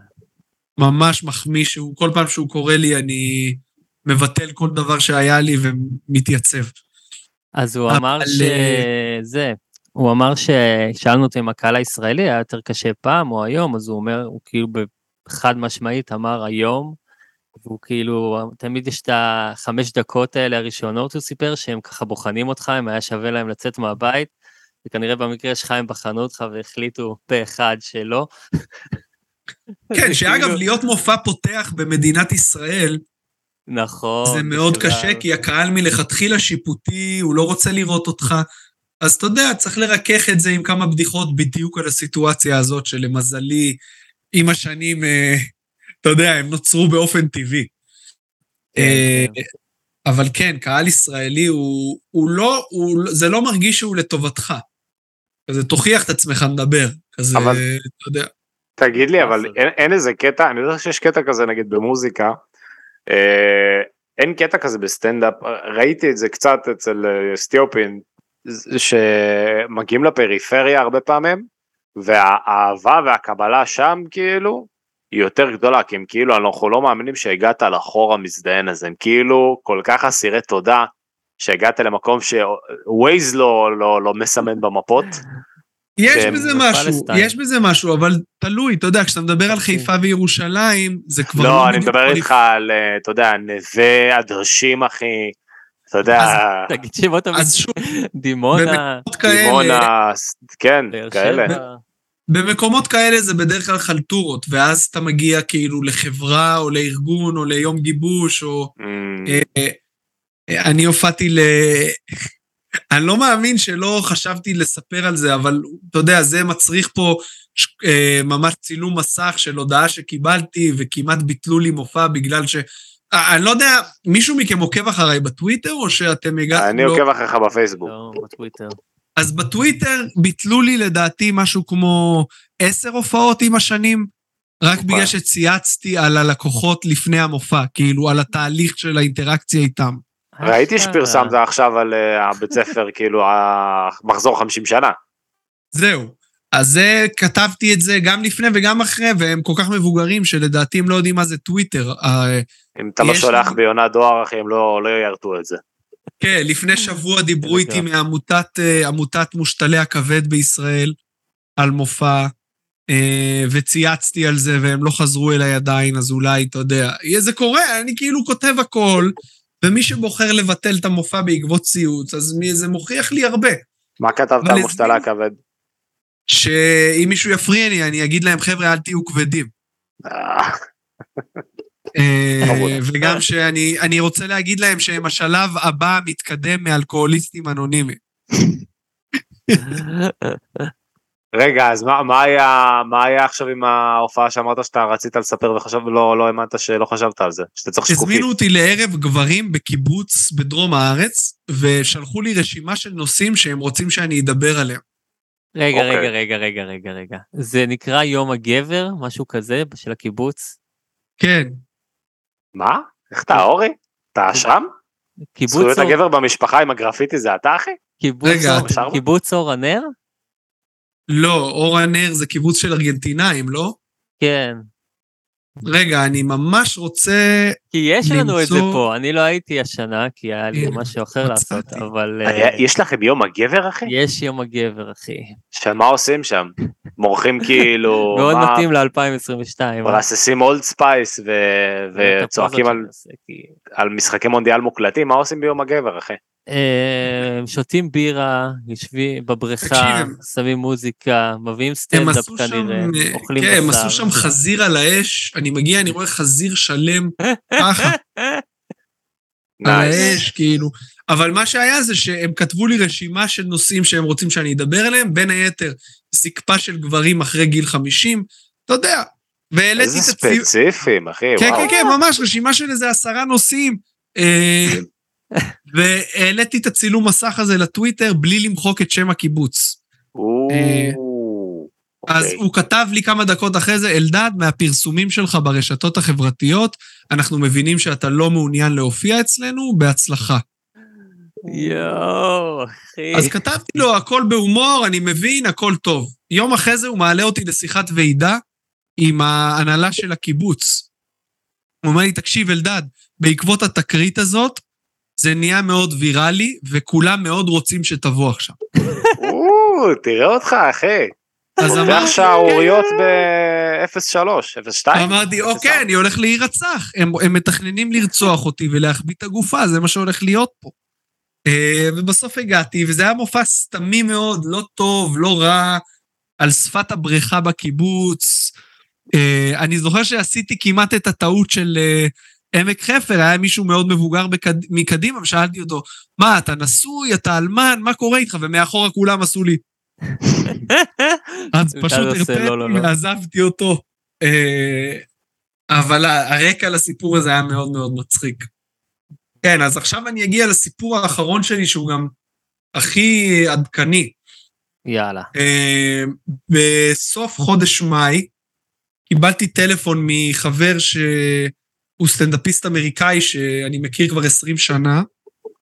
C: וממש מחמיא שהוא, כל פעם שהוא קורא לי, אני מבטל כל דבר שהיה לי ומתייצב.
B: אז הוא
C: אבל,
B: אמר
C: אה,
B: שזה, הוא אמר ששאלנו אותו אם הקהל הישראלי היה יותר קשה פעם או היום, אז הוא אומר, הוא כאילו חד משמעית אמר היום, והוא כאילו, תמיד יש את החמש דקות האלה הראשונות, הוא סיפר, שהם ככה בוחנים אותך, אם היה שווה להם לצאת מהבית, וכנראה במקרה שלך הם בחנו אותך והחליטו פה אחד שלא.
C: כן, שאגב,
B: כאילו-
C: להיות מופע פותח במדינת ישראל,
B: נכון.
C: זה מאוד
B: בכלל.
C: קשה, כי הקהל מלכתחילה שיפוטי, הוא לא רוצה לראות אותך. אז אתה יודע, צריך לרכך את זה עם כמה בדיחות בדיוק על הסיטואציה הזאת, שלמזלי, עם השנים, אה, אתה יודע, הם נוצרו באופן טבעי.
B: כן,
C: אה,
B: כן.
C: אבל כן, קהל ישראלי הוא, הוא לא, הוא, זה לא מרגיש שהוא לטובתך. כזה, תוכיח את עצמך, נדבר. כזה,
A: אבל-
C: אתה יודע.
A: תגיד לי, אבל. אין, אין איזה קטע, אני יודע שיש קטע כזה נגיד במוזיקה, אה, אין קטע כזה בסטנדאפ, ראיתי את זה קצת אצל אה, סטיופין, ז- שמגיעים לפריפריה הרבה פעמים, והאהבה והקבלה שם כאילו, היא יותר גדולה, כי הם כאילו, אנחנו לא מאמינים שהגעת לחור המזדיין הזה, הם כאילו כל כך אסירי תודה, שהגעת למקום שווייז לא, לא, לא מסמן במפות.
C: יש
A: כן,
C: בזה
B: זה
C: משהו,
B: פלסטיין.
C: יש בזה משהו, אבל תלוי, אתה יודע, כשאתה מדבר על חיפה וירושלים, זה כבר לא...
A: לא, אני מדבר איתך על, אה, אתה יודע, נווה הדרשים, אחי, אתה יודע,
B: תגיד שמות
C: אז שוב,
B: דימונה,
A: דימונה, ס- כן, כאלה.
C: במקומות כאלה זה בדרך כלל חלטורות, ואז אתה מגיע כאילו לחברה, או לארגון, או ליום גיבוש, או... אה, אה, אני הופעתי ל... אני לא מאמין שלא חשבתי לספר על זה, אבל אתה יודע, זה מצריך פה ש- אה, ממש צילום מסך של הודעה שקיבלתי, וכמעט ביטלו לי מופע בגלל ש... אה, אני לא יודע, מישהו מכם עוקב אחריי בטוויטר, או שאתם הגעתם...
A: אני
C: לא-
A: עוקב אחריך בפייסבוק.
B: לא, בטוויטר.
C: אז בטוויטר ביטלו לי לדעתי משהו כמו עשר הופעות עם השנים, רק. בגלל שצייצתי על הלקוחות לפני המופע, כאילו על התהליך של האינטראקציה איתם.
A: ראיתי. שפרסמת עכשיו על אה, הבית ספר, כאילו, המחזור 50 שנה.
C: זהו. אז זה, כתבתי את זה גם לפני וגם אחרי, והם כל כך מבוגרים שלדעתי הם לא יודעים מה זה טוויטר. אה,
A: אם אתה לא שולח ביונת דואר, אחי, הם לא לא ירתו את זה.
C: כן, לפני שבוע דיברו איתי. מעמותת אה, מושתלי הכבד בישראל על מופע, וצייצתי על זה והם לא חזרו אליי עדיין, אז אולי, אתה יודע, זה קורה, אני כאילו כותב הכל, ומי שבוחר לבטל את המופע בעקבות ציוץ, אז מי- זה מוכיח לי הרבה.
A: מה כתבת על מושתלה הכבד?
C: שאם מישהו יפריע לי, אני אגיד להם, חבר'ה, אל תהיו כבדים.
A: אה,
C: אה. וגם שאני אני רוצה להגיד להם שהם השלב הבא מתקדם מאלכוהוליסטים אנונימיים.
A: רגע, אז מה- מה היה מה היה עכשיו עם ההופעה שאמרת שאתה רצית לספר וחשב, לא לא האמנת שלא חשבת על זה, שאתה צריך שקופית.
C: הזמינו אותי לערב גברים בקיבוץ בדרום הארץ, ושלחו לי רשימה של נושאים שהם רוצים שאני אדבר עליהם.
B: רגע,
A: אוקיי.
B: רגע, רגע, רגע, רגע, רגע. זה נקרא יום הגבר, משהו כזה, של הקיבוץ?
C: כן,
A: מה? איך אתה, אורי? אתה שם?
B: קיבוץ
A: זכויות
B: אור-
A: הגבר במשפחה עם הגרפיטי זה אתה, אחי?
B: קיבוץ אור הנר?
C: לא, אור הנר זה קיבוץ של ארגנטינאים, לא?
B: כן.
C: רגע, אני ממש רוצה...
B: כי יש לנו את זה
C: למצוא-
B: פה, אני לא הייתי השנה, כי היה לי משהו אחר לעשות. אבל אה,
A: היה- יש לכם יום הגבר, אחי?
B: יש יום הגבר, אחי.
A: שמה עושים שם? מורחים כאילו...
B: מאוד
A: מה-
B: מתאים ל-2022.
A: מרססים Old Spice וצועקים על- על משחקי מונדיאל מוקלטים, מה עושים ביום הגבר, אחי?
B: אה, שותים בירה, יושבים בבריכה, שמים מוזיקה, מביאים סטנדאפ. כנראה, אוכלים
C: כן, הם
B: בשר.
C: עשו שם חזיר על האש, אני מגיע, אני רואה חזיר שלם ככה. על. האש, כאילו. אבל מה שהיה זה שהם כתבו לי רשימה של נושאים שהם רוצים שאני אדבר עליהם, בין היתר, זקפה של גברים אחרי גיל 50, אתה יודע. והעליתי
A: איזה
C: את הציון...
A: ספציפיים, אחי,
C: כן,
A: וואו.
C: כן, כן, ממש, רשימה של איזה עשרה נושאים. והעליתי את הצילום מסך הזה לטוויטר בלי למחוק את שם הקיבוץ. אה, אז
A: אוקיי.
C: הוא כתב לי כמה דקות אחרי זה, אלדד, מהפרסומים שלך ברשתות החברתיות, אנחנו מבינים שאתה לא מעוניין להופיע אצלנו, בהצלחה.
B: יואו, אחי.
C: אז כתבתי לו, הכל בהומור, אני מבין, הכל טוב. יום אחרי זה הוא מעלה אותי לשיחת ועידה עם ההנהלה של הקיבוץ. הוא אומר לי, תקשיב, אלדד, בעקבות התקרית הזאת, זה נהיה מאוד ויראלי, וכולם מאוד רוצים שתבוא עכשיו.
A: או, תראה אותך, אחי.
C: אז
A: פותח
C: אמרתי,
A: שערוריות ב-03, 02.
C: אמרתי, אוקיי, אני הולך להירצח. הם, הם מתכננים לרצוח אותי ולהחביא את הגופה, זה מה שהולך להיות פה. אה, ובסוף הגעתי, וזה היה מופע סתמי מאוד, לא טוב, לא רע, על שפת הבריכה בקיבוץ. אה, אני זוכר שעשיתי כמעט את הטעות של אה, עמק חפר, היה מישהו מאוד מבוגר בקד... מקדימה, ושאלתי אותו, מה, אתה נשוי, אתה אלמן, מה קורה איתך? ומאחורה כולם עשו לי. אז פשוט הרפאתי
B: לא, לא, לא.
C: ועזבתי אותו. אה, אבל הרקע לסיפור הזה היה מאוד מאוד מצחיק. כן, אז עכשיו אני אגיע לסיפור האחרון שלי, שהוא גם הכי עדכני.
B: יאללה.
C: אה, בסוף חודש מאי קיבלתי טלפון מחבר שהוא סטנדאפיסט אמריקאי שאני מכיר כבר 20 שנה,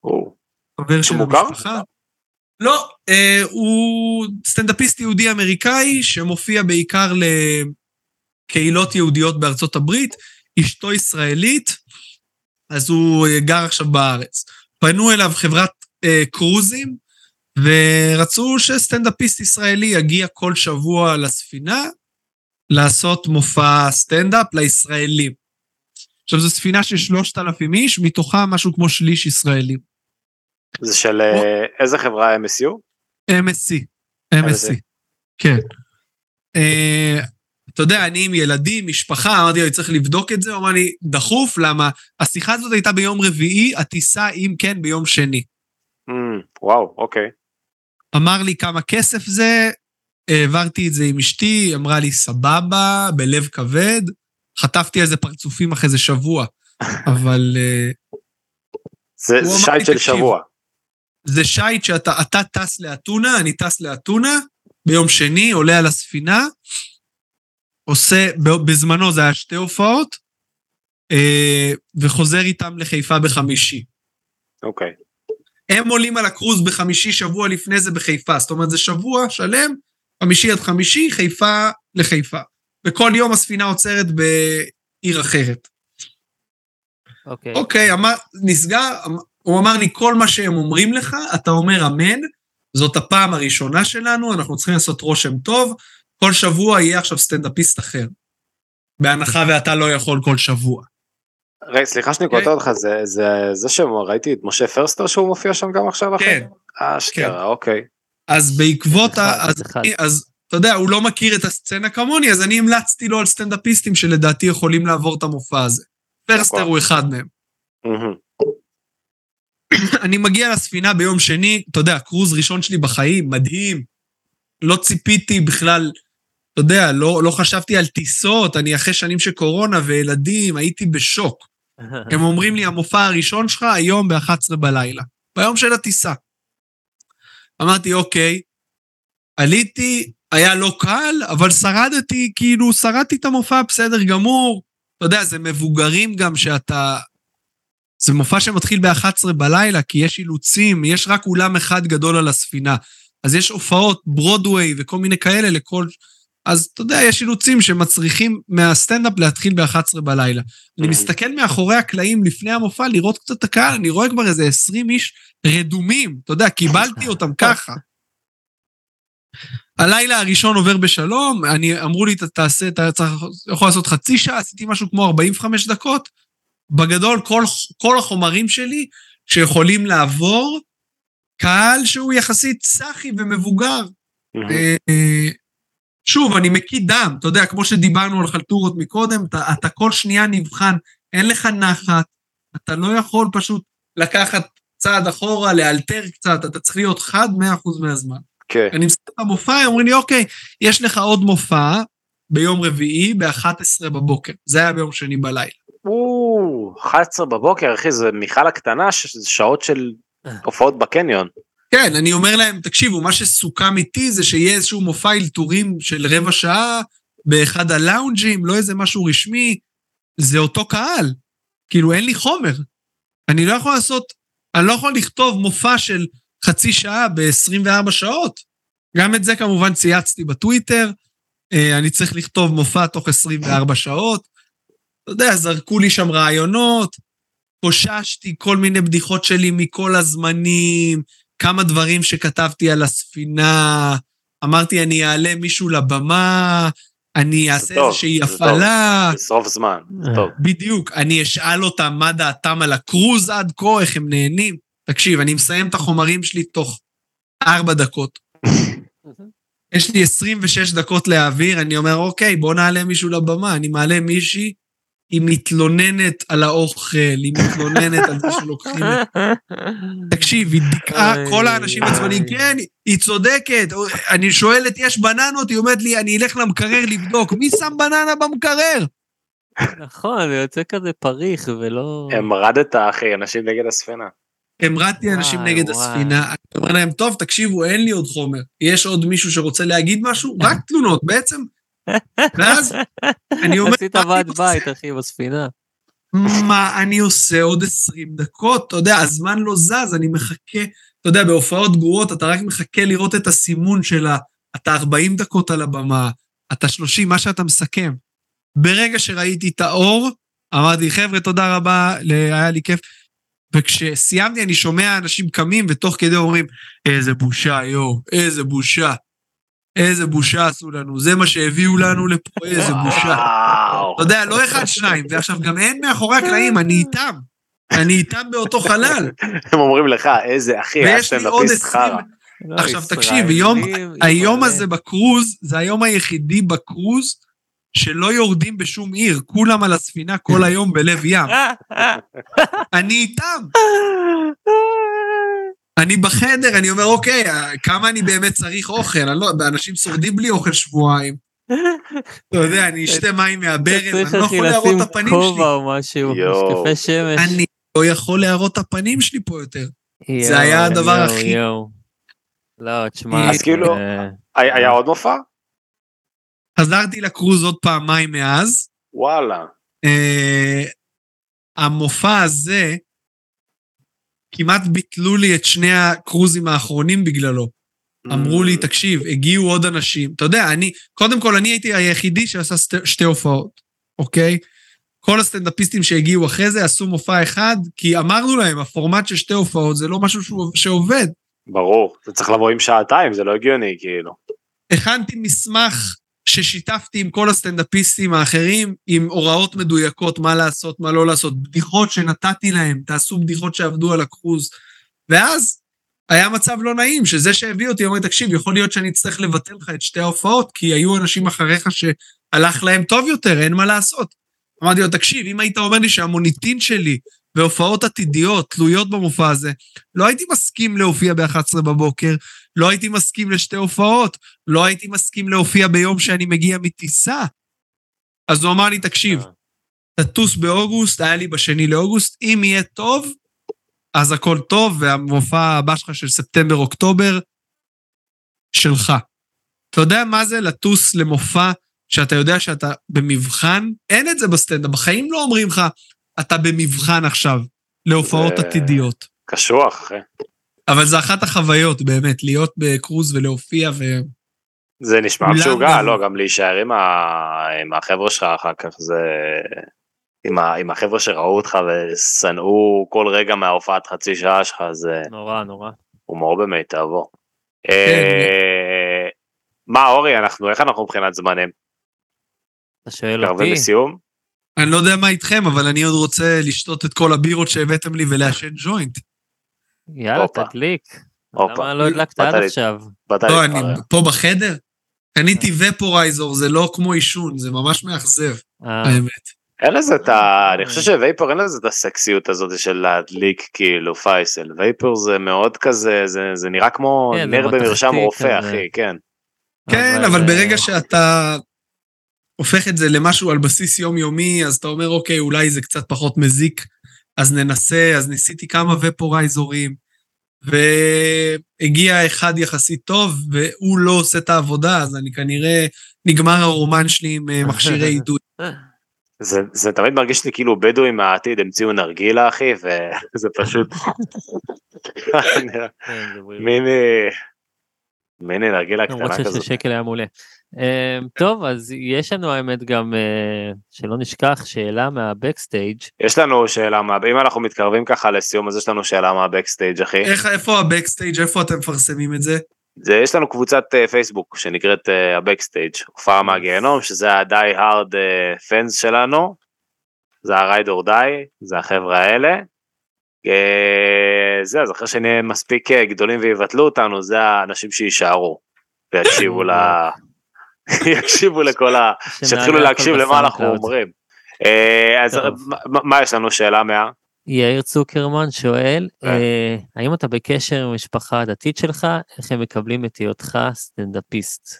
A: או,
C: חבר של? המשפחה. לא, אה, הוא סטנדאפיסט יהודי אמריקאי שמופיע בעיקר לקהילות יהודיות בארצות הברית, אשתו ישראלית, אז הוא אה, גר עכשיו בארץ. פנו אליו חברת אה, קרוזים, ורצו שסטנדאפיסט ישראלי יגיע כל שבוע לספינה, לעשות מופע סטנדאפ לישראלים. עכשיו, זו ספינה של 3,000 איש, מתוכם משהו כמו שליש ישראלים.
A: זה של אה, איזה חברה MSU?
C: MSC. MSC. כן. אה, אתה יודע, אני עם ילדים, משפחה, אמרתי לו, אני צריך לבדוק את זה, הוא אמר לי, דחוף, למה? השיחה הזאת הייתה ביום רביעי, הטיסה, אם כן, ביום שני.
A: אמ, וואו, אוקיי.
C: אמר לי כמה כסף זה, העברתי את זה עם אשתי, אמרה לי, סבבה, בלב כבד. חטפתי איזה פרצופים אחרי זה שבוע, אבל אה,
A: זה שייט של
C: "תקשיב,
A: שבוע.
C: זה שייט שאתה אתה טס לאתונה, אני טס לאתונה, ביום שני, עולה על הספינה, עושה, בזמנו זה היה שתי הופעות, אה, וחוזר איתם לחיפה בחמישי.
A: אוקיי.
C: הם עולים על הקרוז בחמישי, שבוע לפני זה בחיפה. זאת אומרת, זה שבוע שלם, חמישי עד חמישי, חיפה לחיפה. וכל יום הספינה עוצרת בעיר אחרת.
B: אוקיי.
C: אוקיי, אמר, נסגר, הוא אמר לי, כל מה שהם אומרים לך, אתה אומר אמן, זאת הפעם הראשונה שלנו, אנחנו צריכים לעשות רושם טוב, כל שבוע יהיה עכשיו סטנדאפיסט אחר. בהנחה ואתה לא יכול כל שבוע.
A: רגע, סליחה שאני
C: אוקיי.
A: קוטע אותך, זה- זה זה שראיתי את משה פרסטר שהוא מופיע שם גם עכשיו אחי?
C: כן,
A: אשכרה, אוקיי.
C: אז בעקבות
B: אחד,
C: ה... אז,
B: אחד.
C: אז אתה יודע, הוא לא מכיר את הסצנה כמוני, אז אני המלצתי לו על סטנדאפיסטים שלדעתי יכולים לעבור את המופע הזה. פרסטר
A: נכון.
C: הוא אחד מהם. אני מגיע לספינה ביום שני, אתה יודע, קרוז ראשון שלי בחיים, מדהים. לא ציפיתי בכלל, אתה יודע, לא, לא חשבתי על טיסות, אני אחרי שנים של קורונה וילדים, הייתי בשוק. הם אומרים לי, המופע הראשון שלך היום ב-11 בלילה, ביום של הטיסה. אמרתי, אוקיי, עליתי, היה לא קל, אבל שרדתי, כאילו, שרדתי את המופע בסדר גמור. אתה יודע, זה מבוגרים גם שאתה... זה מופע שמתחיל ב-11 בלילה, כי יש אילוצים, יש רק אולם אחד גדול על הספינה. אז יש הופעות, ברודוויי וכל מיני כאלה לכל... אז אתה יודע, יש אילוצים שמצריכים מהסטנדאפ להתחיל ב-11 בלילה. אני מסתכל מאחורי הקלעים לפני המופע לראות קצת את הקהל, אני רואה כבר איזה 20 איש רדומים, אתה יודע, קיבלתי אותם ככה. הלילה הראשון עובר בשלום, אני, אמרו לי, אתה תעשה, אתה צריך, יכול לעשות חצי שעה, עשיתי משהו כמו 45 דקות. בגדול, כל, כל החומרים שלי שיכולים לעבור, קהל שהוא יחסית סאחי ומבוגר. אה, שוב, אני מקיא דם, אתה יודע, כמו שדיברנו על חלטורות מקודם, אתה, אתה כל שנייה נבחן, אין לך נחת, אתה לא יכול פשוט לקחת צעד אחורה, לאלתר קצת, אתה צריך להיות חד 100% מהזמן.
A: כן.
C: אני מסתכל במופע, הם אומרים לי, אוקיי, יש לך עוד מופע ביום רביעי ב-11 בבוקר. זה היה ביום שני בלילה.
A: או, 11 בבוקר, אחי, זה מיכל הקטנה, ש- זה שעות של הופעות בקניון.
C: כן, אני אומר להם, תקשיבו, מה שסוכם איתי זה שיהיה איזשהו מופע אלתורים של רבע שעה באחד הלאונג'ים, לא איזה משהו רשמי, זה אותו קהל. כאילו, אין לי חומר. אני לא יכול לעשות, אני לא יכול לכתוב מופע של חצי שעה ב-24 שעות. גם את זה כמובן צייצתי בטוויטר, אה, אני צריך לכתוב מופע תוך 24 שעות. אתה יודע, זרקו לי שם רעיונות, פוששתי כל מיני בדיחות שלי מכל הזמנים, כמה דברים שכתבתי על הספינה, אמרתי, אני אעלה מישהו לבמה, אני אעשה
A: טוב,
C: איזושהי הפעלה.
A: לשרוף זמן, זה טוב.
C: בדיוק, אני אשאל אותם מה דעתם על הקרוז עד כה, איך הם נהנים. תקשיב, אני מסיים את החומרים שלי תוך ארבע דקות. יש לי 26 דקות להעביר, אני אומר, אוקיי, בוא נעלה מישהו לבמה. אני מעלה מישהי, היא מתלוננת על האוכל, היא מתלוננת על זה שלוקחים את... תקשיב, היא דיכאה, כל האנשים עצמניים, כן, היא צודקת. אני שואלת, יש בננות? היא אומרת לי, אני אלך למקרר לבדוק. מי שם בננה במקרר?
B: נכון, זה יוצא כזה פריך ולא...
A: המרדת, אחי, אנשים נגד הספינה.
C: המרדתי אנשים
B: וואי,
C: נגד
B: וואי.
C: הספינה, אני אומר להם, טוב, תקשיבו, אין לי עוד חומר. יש עוד מישהו שרוצה להגיד משהו? רק תלונות, בעצם. ואז אני אומר,
B: עשית ועד? בית, אחי, בספינה.
C: מה אני עושה עוד 20 דקות? אתה יודע, הזמן לא זז, אני מחכה. אתה יודע, בהופעות גרועות אתה רק מחכה לראות את הסימון של ה... אתה 40 דקות על הבמה, אתה 30, מה שאתה מסכם. ברגע שראיתי את האור, אמרתי, חבר'ה, תודה רבה, היה לי כיף. וכשסיימתי, אני שומע אנשים קמים, ותוך כדי אומרים, איזה בושה, יואו, איזה בושה. איזה בושה עשו לנו, זה מה שהביאו לנו לפה, איזה בושה. אתה יודע, לא אחד, שניים, ועכשיו גם אין מאחורי הקלעים, אני איתם. אני איתם באותו חלל.
A: הם אומרים לך, איזה אחי, היה
C: ויש לי עוד
A: סטנדאפיסט
C: 20...
A: חרא.
B: לא,
C: עכשיו תקשיב, היום. הזה בקרוז, זה היום היחידי בקרוז שלא יורדים בשום עיר, כולם על הספינה כל היום בלב ים. אני איתם. אני בחדר, אני אומר, אוקיי, כמה אני באמת צריך אוכל? אני לא, אנשים שורדים בלי אוכל שבועיים. אתה יודע, אני אשתה מים מהברז,
B: צריך
C: אני לא יכול להראות
B: לשים
C: את הפנים
B: כובע
C: שלי.
B: או משהו. משקפי שמש.
C: אני לא יכול להראות את הפנים שלי פה יותר. זה היה הדבר הכי-.
B: לא, תשמע,
A: אז כאילו-
B: אה,
A: היה עוד מופע?
C: חזרתי לקרוז עוד פעמיים מאז.
A: וואלה.
C: אה, המופע הזה, כמעט ביטלו לי את שני הקרוזים האחרונים בגללו. אמרו
A: Mm.
C: לי, תקשיב, הגיעו עוד אנשים. אתה יודע, אני, קודם כל, אני הייתי היחידי שעשה שתי, שתי הופעות, אוקיי? כל הסטנדאפיסטים שהגיעו אחרי זה עשו מופע אחד, כי אמרנו להם, הפורמט של שתי הופעות זה לא משהו שהוא, שעובד.
A: ברור, זה צריך לבוא עם שעתיים, זה לא הגיוני, כאילו.
C: הכנתי מסמך ששיתפתי עם כל הסטנדאפיסטים האחרים, עם הוראות מדויקות, מה לעשות, מה לא לעשות, בדיחות שנתתי להם, תעשו בדיחות שעבדו על הקרוז. ואז היה מצב לא נעים, שזה שהביא אותי, אמר תקשיב, יכול להיות שאני אצטרך לבטל לך את שתי ההופעות, כי היו אנשים אחריך שהלך להם טוב יותר, אין מה לעשות. אמרתי לו, תקשיב, אם היית אומר לי שהמוניטין שלי והופעות עתידיות תלויות במופע הזה, לא הייתי מסכים להופיע ב-11 בבוקר, לא הייתי מסכים לשתי הופעות, לא הייתי מסכים להופיע ביום שאני מגיע מטיסה. אז הוא אמר לי, תקשיב, תטוס באוגוסט, היה לי בשני לאוגוסט, אם יהיה טוב, אז הכל טוב, והמופע הבא שלך של ספטמבר-אוקטובר, שלך. אתה יודע מה זה לטוס למופע שאתה יודע שאתה במבחן? אין את זה בסטנדאפ, בחיים לא אומרים לך, אתה במבחן עכשיו, להופעות
A: זה-
C: עתידיות.
A: קשוח, אחי.
C: אבל זה אחת החוויות, באמת, להיות בקרוז ולהופיע ו...
A: זה נשמע משוגע,
C: גם-
A: לא, גם להישאר עם ה- עם החבר'ה שלך אחר כך, זה... עם ה- עם החבר'ה שראו אותך ושנאו כל רגע מההופעת חצי שעה שלך, זה
B: נורא, נורא.
A: הומור במיטבו.
C: כן.
A: אה, מה, אורי, אנחנו, איך אנחנו מבחינת זמנים?
B: אתה שואל
A: קרבים
B: אותי?
A: לסיום?
C: אני לא יודע מה איתכם, אבל אני עוד רוצה לשתות את כל הבירות שהבאתם לי ולעשן ג'וינט.
B: יאללה,
A: הופה.
B: תדליק.
A: הופה.
B: למה לא הדלקת עד עכשיו?
C: לא, אני. פה בחדר. קניתי ופורייזור, זה לא כמו עישון, זה ממש מאכזב,
B: אה,
C: האמת.
A: אין לזה את ה... אני חושב שווייפר אין לזה את הסקסיות הזאת של להדליק כאילו פייסל. וייפר זה מאוד כזה, זה, זה נראה כמו
B: כן,
A: נר במרשם רופא,
B: כזה.
A: אחי, כן.
C: כן, אבל
B: אה,
C: ברגע שאתה הופך את זה למשהו על בסיס יומיומי, אז אתה אומר, אוקיי, אולי זה קצת פחות מזיק, אז ננסה, אז ניסיתי כמה ופורייזורים, והגיע אחד יחסית טוב, והוא לא עושה את העבודה, אז אני כנראה, נגמר הרומן שלי עם אה, מכשירי עידוד.
A: זה, זה תמיד מרגיש לי כאילו בדואים מהעתיד המציאו נרגילה אחי וזה פשוט. מיני מיני נרגילה
B: למרות
A: קטנה כזאת.
B: ששקל היה מעולה. אה, טוב, אז יש לנו האמת גם, אה, שלא נשכח, שאלה מהבקסטייג'.
A: יש לנו שאלה מה אם אנחנו מתקרבים ככה לסיום אז יש לנו שאלה מהבקסטייג' אחי.
C: איך, איפה הבקסטייג', איפה אתם מפרסמים את זה?
A: זה, יש לנו קבוצת אה, פייסבוק שנקראת אה, הבקסטייג' הופעה מהגיהנום שזה הדי הארד פאנס שלנו. זה ה-ride or die זה החבר'ה האלה. אה, זה אז אחרי שנהיה מספיק אה, גדולים ויבטלו אותנו זה האנשים שיישארו. ויקשיבו ל... יקשיבו לכל ה... שיתחילו להקשיב למה אנחנו. אומרים. אה, אז. מה- יש לנו שאלה מה?
B: יאיר צוקרמן שואל,
A: אה.
B: אה, האם אתה בקשר עם המשפחה הדתית שלך? איך הם מקבלים את היותך סטנדאפיסט?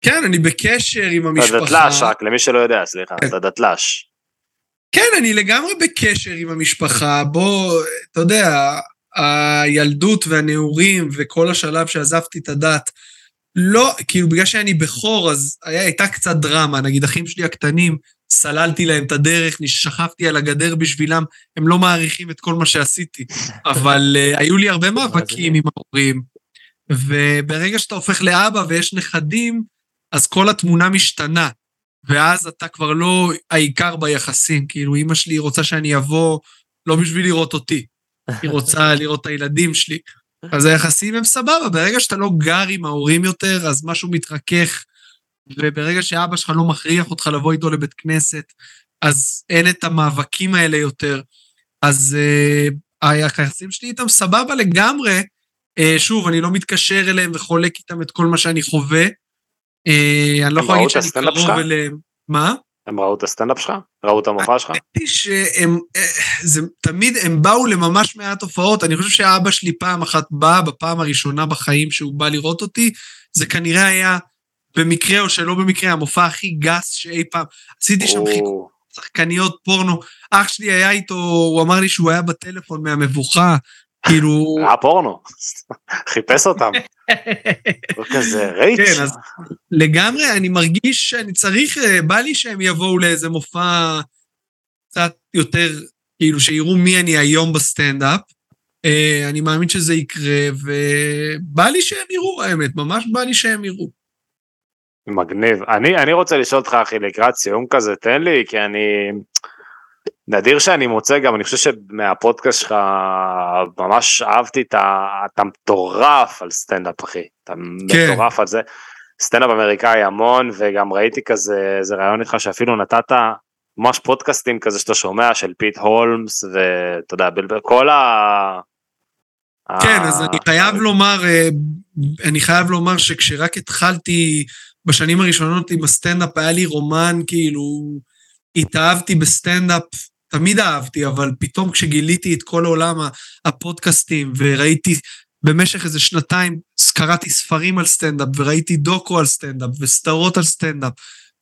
C: כן, אני בקשר עם
A: אתה
C: המשפחה.
A: דתל"ש רק למי שלא יודע סליחה
C: כן.
A: אתה דתל"ש.
C: כן, אני לגמרי בקשר עם המשפחה. בוא, אתה יודע, הילדות והנעורים וכל השלב שעזבתי את הדת, לא, כאילו, בגלל שאני בכור, אז היה, הייתה קצת דרמה. נגיד, אחים שלי הקטנים, סללתי להם את הדרך, שכבתי על הגדר בשבילם, הם לא מעריכים את כל מה שעשיתי. אבל uh, היו לי הרבה מאבקים עם ההורים, וברגע שאתה הופך לאבא ויש נכדים, אז כל התמונה משתנה. ואז אתה כבר לא העיקר ביחסים. כאילו, אימא שלי רוצה שאני אבוא לא בשביל לראות אותי, היא רוצה לראות את הילדים שלי. אז היחסים הם סבבה, ברגע שאתה לא גר עם ההורים יותר, אז משהו מתרכך, וברגע שאבא שלך לא מכריח אותך לבוא איתו לבית כנסת, אז אין את המאבקים האלה יותר. אז uh, היחסים שלי איתם סבבה לגמרי. Uh, שוב, אני לא מתקשר אליהם וחולק איתם את כל מה שאני חווה. Uh, אני לא יכול להגיד שאני קרוב? אליהם. מה?
A: הם ראו את הסטנדאפ שלך? ראו את המופע שלך?
C: האמת היא שהם, אה, זה תמיד, הם באו לממש מעט הופעות. אני חושב שאבא שלי פעם אחת בא, בפעם הראשונה בחיים שהוא בא לראות אותי, זה כנראה היה במקרה או שלא במקרה המופע הכי גס שאי פעם. עשיתי שם חיכוך
A: או,
C: שחקניות פורנו. אח שלי היה איתו, הוא אמר לי שהוא היה בטלפון מהמבוכה, כאילו...
A: היה פורנו. חיפש אותם. לא כזה רייץ'.
C: כן, אז לגמרי, אני מרגיש שאני צריך, אה, בא לי שהם יבואו לאיזה מופע קצת יותר, כאילו, שיראו מי אני היום בסטנדאפ. אה, אני מאמין שזה יקרה, ובא לי שהם יראו, האמת, ממש בא לי שהם יראו.
A: מגניב. אני, אני רוצה לשאול אותך אחי לקראת סיום כזה תן לי כי אני נדיר שאני מוצא גם אני חושב שמהפודקאסט שלך ממש אהבתי את ה... אתה מטורף על סטנדאפ אחי. אתה
C: כן.
A: מטורף על זה. סטנדאפ אמריקאי המון וגם ראיתי כזה איזה ריאיון איתך שאפילו נתת ממש פודקאסטים כזה שאתה שומע של פיט הולמס ואתה יודע כל ה...
C: כן, אז אני חייב לומר, אה, אני חייב לומר שכשרק התחלתי בשנים הראשונות עם הסטנדאפ, היה לי רומן, כאילו, התאהבתי בסטנדאפ, תמיד אהבתי, אבל פתאום כשגיליתי את כל עולם הפודקאסטים, וראיתי במשך איזה שנתיים, קראתי ספרים על סטנדאפ, וראיתי דוקו על סטנדאפ, וסדרות על סטנדאפ,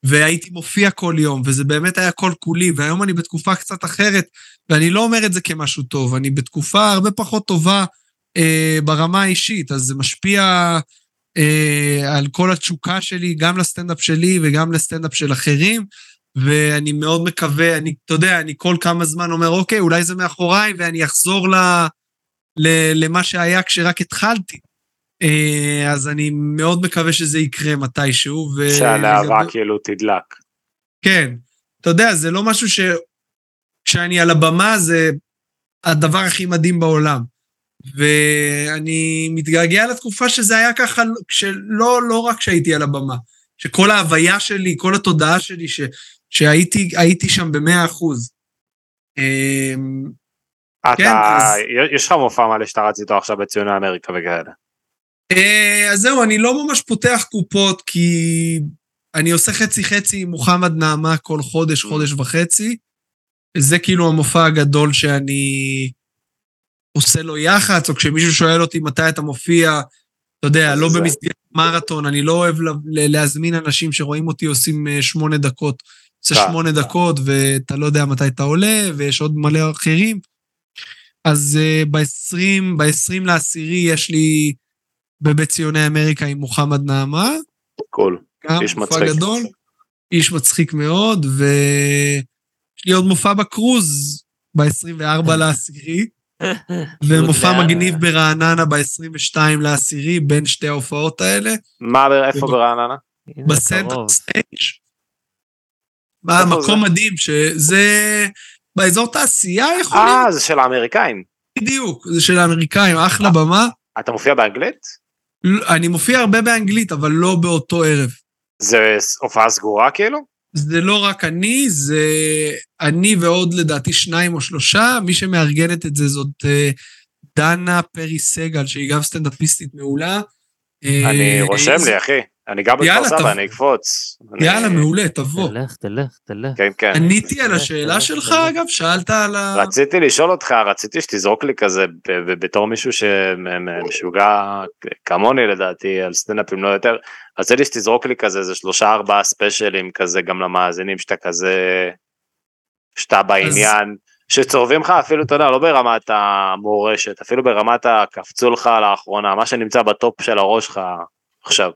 C: והייתי מופיע כל יום, וזה באמת היה כל כולי, והיום אני בתקופה קצת אחרת, ואני לא אומר את זה כמשהו טוב, אני בתקופה הרבה פחות טובה אה, ברמה האישית, אז זה משפיע אה, על כל התשוקה שלי, גם לסטנדאפ שלי וגם לסטנדאפ של אחרים, ואני מאוד מקווה, אני, אתה יודע, אני כל כמה זמן אומר, אוקיי, אולי זה מאחוריי, ואני אחזור ל, ל, למה שהיה כשרק התחלתי. אה, אז אני מאוד מקווה שזה יקרה מתישהו. ו...
A: שהלהבה כאילו תדלק.
C: כן. אתה יודע, זה לא משהו ש... כשאני על הבמה זה הדבר הכי מדהים בעולם. ואני מתגעגע לתקופה שזה היה ככה, שלא לא רק כשהייתי על הבמה, שכל ההוויה שלי, כל התודעה שלי, ש, שהייתי הייתי שם במאה אחוז. אמ,
A: אתה,
C: כן, אז-
A: יש לך מופע מלא שאתה רץ איתו עכשיו בציוני אמריקה וכאלה.
C: אה, אז זהו, אני לא ממש פותח קופות, כי אני עושה חצי-חצי עם מוחמד נעמה כל חודש, חודש וחצי. זה כאילו המופע הגדול שאני עושה לו יח"צ, או כשמישהו שואל אותי מתי אתה מופיע, אתה יודע, לא במסגרת מרתון, אני לא אוהב להזמין אנשים שרואים אותי עושים אה, שמונה דקות. עושה
A: כן.
C: שמונה דקות, ואתה לא יודע מתי אתה עולה, ויש עוד מלא אחרים. אז uh, ב-20, ב-20 לעשירי יש לי בבית ציוני אמריקה עם מוחמד נעמה.
A: Cool.
C: גם
A: איש
C: מופע
A: מצחיק.
C: גדול, איש מצחיק מאוד, ויש לי עוד מופע בקרוז ב-24 לעשירי, ומופע? מגניב ברעננה ב-22 לעשירי, בין שתי ההופעות האלה,
A: מה, איפה ברעננה?
C: ב Center.
A: Stage.
C: מקום? מדהים, שזה באזור תעשייה יכול להיות,
A: אה, זה של האמריקאים.
C: בדיוק, זה של האמריקאים, אחלה במה.
A: אתה מופיע באנגלית?
C: לא, אני מופיע הרבה באנגלית, אבל לא באותו ערב.
A: זה הופעה סגורה כאילו?
C: זה לא רק אני, זה אני ועוד לדעתי שניים או שלושה. מי שמארגנת את זה זאת אה, דנה פרי סגל, שהיא גם סטנדאפיסטית מעולה. אה,
A: אני רושם לי, אחי. אני גם בכפר סבא. אני אקפוץ.
C: יאללה, מעולה, תבוא.
B: תלך, תלך, תלך.
A: כן, כן.
C: עניתי על השאלה שלך. אגב? שאלת על ה...
A: רציתי לשאול אותך, רציתי שתזרוק לי כזה, בתור מישהו שמשוגע כמוני לדעתי, על סטנדאפים לא יותר, רציתי שתזרוק לי כזה איזה שלושה ארבעה ספיישלים כזה גם למאזינים, שאתה כזה, שאתה בעניין, שצורבים לך אפילו, אתה יודע, לא ברמת המורשת, אפילו ברמת הקפצו לך לאחרונה, מה שנמצא בטופ של הראש שלך עכשיו.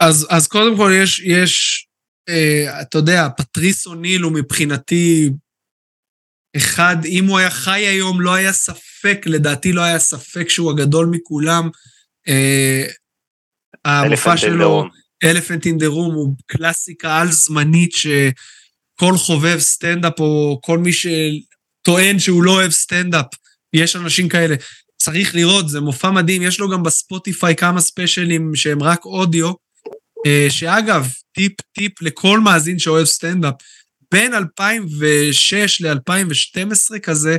C: אז, אז קודם כל יש, יש אה, אתה יודע, פטריס אוניל הוא מבחינתי אחד, אם הוא היה חי היום, לא היה ספק, לדעתי לא היה ספק שהוא הגדול מכולם. אה, המופע
A: Elephant in the
C: שלו,
A: room.
C: Elephant in the Room, הוא קלאסיקה על-זמנית שכל חובב סטנדאפ, או כל מי שטוען שהוא לא אוהב סטנדאפ, יש אנשים כאלה. צריך לראות, זה מופע מדהים, יש לו גם בספוטיפיי כמה ספיישלים שהם רק אודיו, שאגב, טיפ טיפ לכל מאזין שאוהב סטנדאפ, בין 2006 ל-2012 כזה,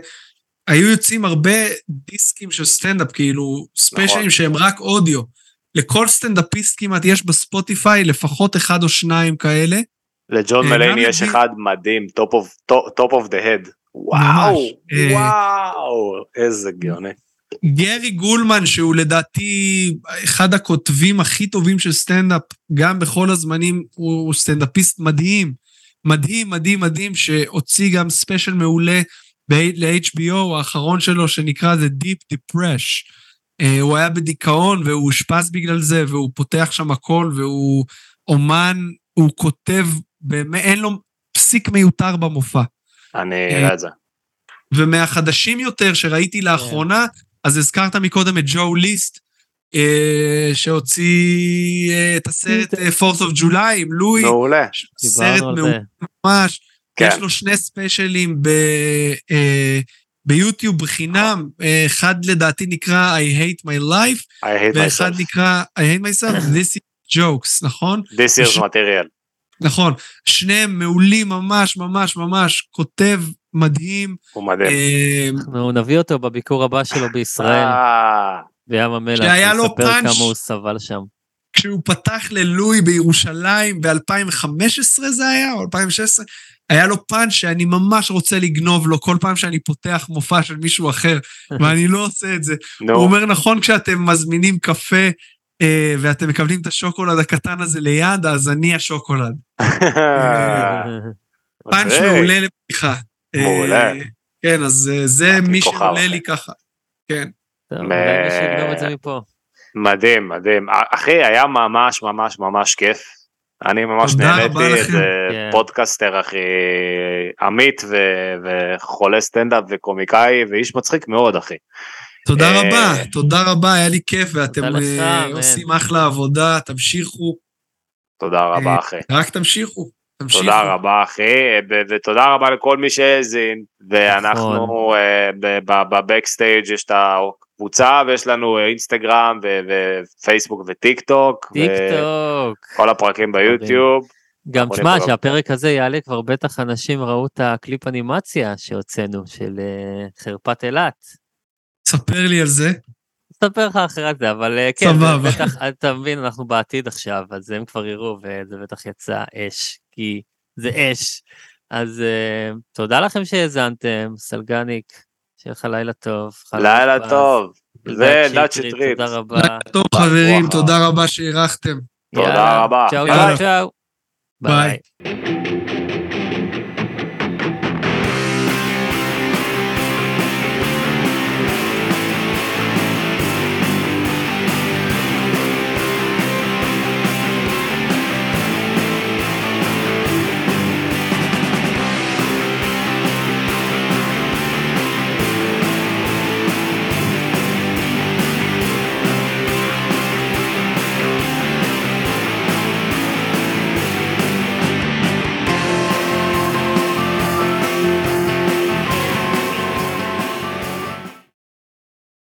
C: היו יוצאים הרבה דיסקים של סטנדאפ, כאילו ספיישלים
A: נכון.
C: שהם רק אודיו. לכל סטנדאפיסט כמעט יש בספוטיפיי לפחות אחד או שניים כאלה.
A: לג'ון
C: אה,
A: מלייני יש אחד מדהים, top of, top, top of the head. וואו,
C: אה,
A: וואו, איזה גאוני.
C: גרי גולמן, שהוא לדעתי אחד הכותבים הכי טובים של סטנדאפ, גם בכל הזמנים, הוא, סטנדאפיסט מדהים, מדהים, מדהים, מדהים, שהוציא גם ספיישל מעולה ל-HBO, האחרון שלו, שנקרא The Great Depresh. אה, הוא היה בדיכאון והוא אושפז בגלל זה, והוא פותח שם הכל, והוא אומן, הוא כותב, באמת, אין לו פסיק מיותר במופע.
A: אני
C: אה,
A: אראה את זה.
C: ומהחדשים יותר שראיתי לאחרונה, אז הזכרת מקודם את ג'ו ליסט, אה, שהוציא אה, את הסרט אה, 4th of July עם לואי,
A: מעולה.
C: סרט. ממש.
A: כן.
C: יש לו שני ספיישלים ב, אה, ביוטיוב בחינם, אה, אחד לדעתי נקרא I hate my life,
A: I hate
C: ואחד
A: myself.
C: נקרא I hate myself, this is jokes, נכון?
A: This
C: פשוט-
A: material.
C: נכון. שניהם מעולים ממש ממש ממש, כותב מדהים.
A: הוא מדהים.
C: אה,
B: אנחנו נביא אותו בביקור הבא שלו בישראל,
A: אה,
B: בים המלח,
C: שהיה לו פאנץ'.
B: כמה הוא סבל שם.
C: כשהוא פתח ללואי בירושלים ב-2015 זה היה, או 2016, היה לו פאנץ' שאני ממש רוצה לגנוב לו כל פעם שאני פותח מופע של מישהו אחר, ואני לא עושה את זה. הוא
A: נו,
C: אומר, נכון, כשאתם מזמינים קפה ואתם מקבלים את השוקולד הקטן הזה ליד, אז אני השוקולד. פאנץ'
A: מצחיק.
C: מעולה לפתיחה. אה,
A: מעולה.
C: כן, אז אה, זה מי שעולה. לי ככה. כן.
A: מדהים, מדהים. אחי, היה ממש ממש ממש כיף. אני ממש נהניתי. איזה
B: כן.
A: פודקאסטר אחי, עמית ו- וחולה סטנדאפ וקומיקאי ואיש מצחיק מאוד אחי.
C: תודה
A: אה,
C: רבה, תודה רבה, היה לי כיף, ואתם אה. עושים אחלה עבודה, תמשיכו,
A: תודה רבה
C: אה,
A: אחי.
C: רק תמשיכו, תמשיכו.
A: תודה רבה אחי, ותודה רבה לכל מי שהאזין, ואנחנו
B: נכון.
A: בבקסטייג' יש את הקבוצה ויש לנו אינסטגרם ופייסבוק וטיק טוק,
B: טיק טוק.
A: וכל הפרקים ביוטיוב.
B: גם תשמע, שהפרק הזה יעלה, כבר בטח אנשים ראו את הקליפ אנימציה שהוצאנו, של חרפת אילת.
C: ספר לי על זה.
B: אספר לך אחרי זה, אבל אה, כן,
C: סבבה.
B: זה בטח, אתה מבין, אנחנו בעתיד עכשיו, אז הם כבר יראו, וזה בטח יצא אש, כי זה אש. אז אה, תודה לכם שהאזנתם, סלגניק, שיהיה לך לילה טוב.
A: לילה. טוב. ואלדד
B: שטרית,
A: שטרית.
B: תודה רבה.
C: לילה טוב, חברים,
A: ברכה.
C: תודה רבה שאירחתם.
A: תודה
B: יאללה,
A: רבה.
B: צ'או. צ'או, צ'או.
C: ביי.
B: ביי.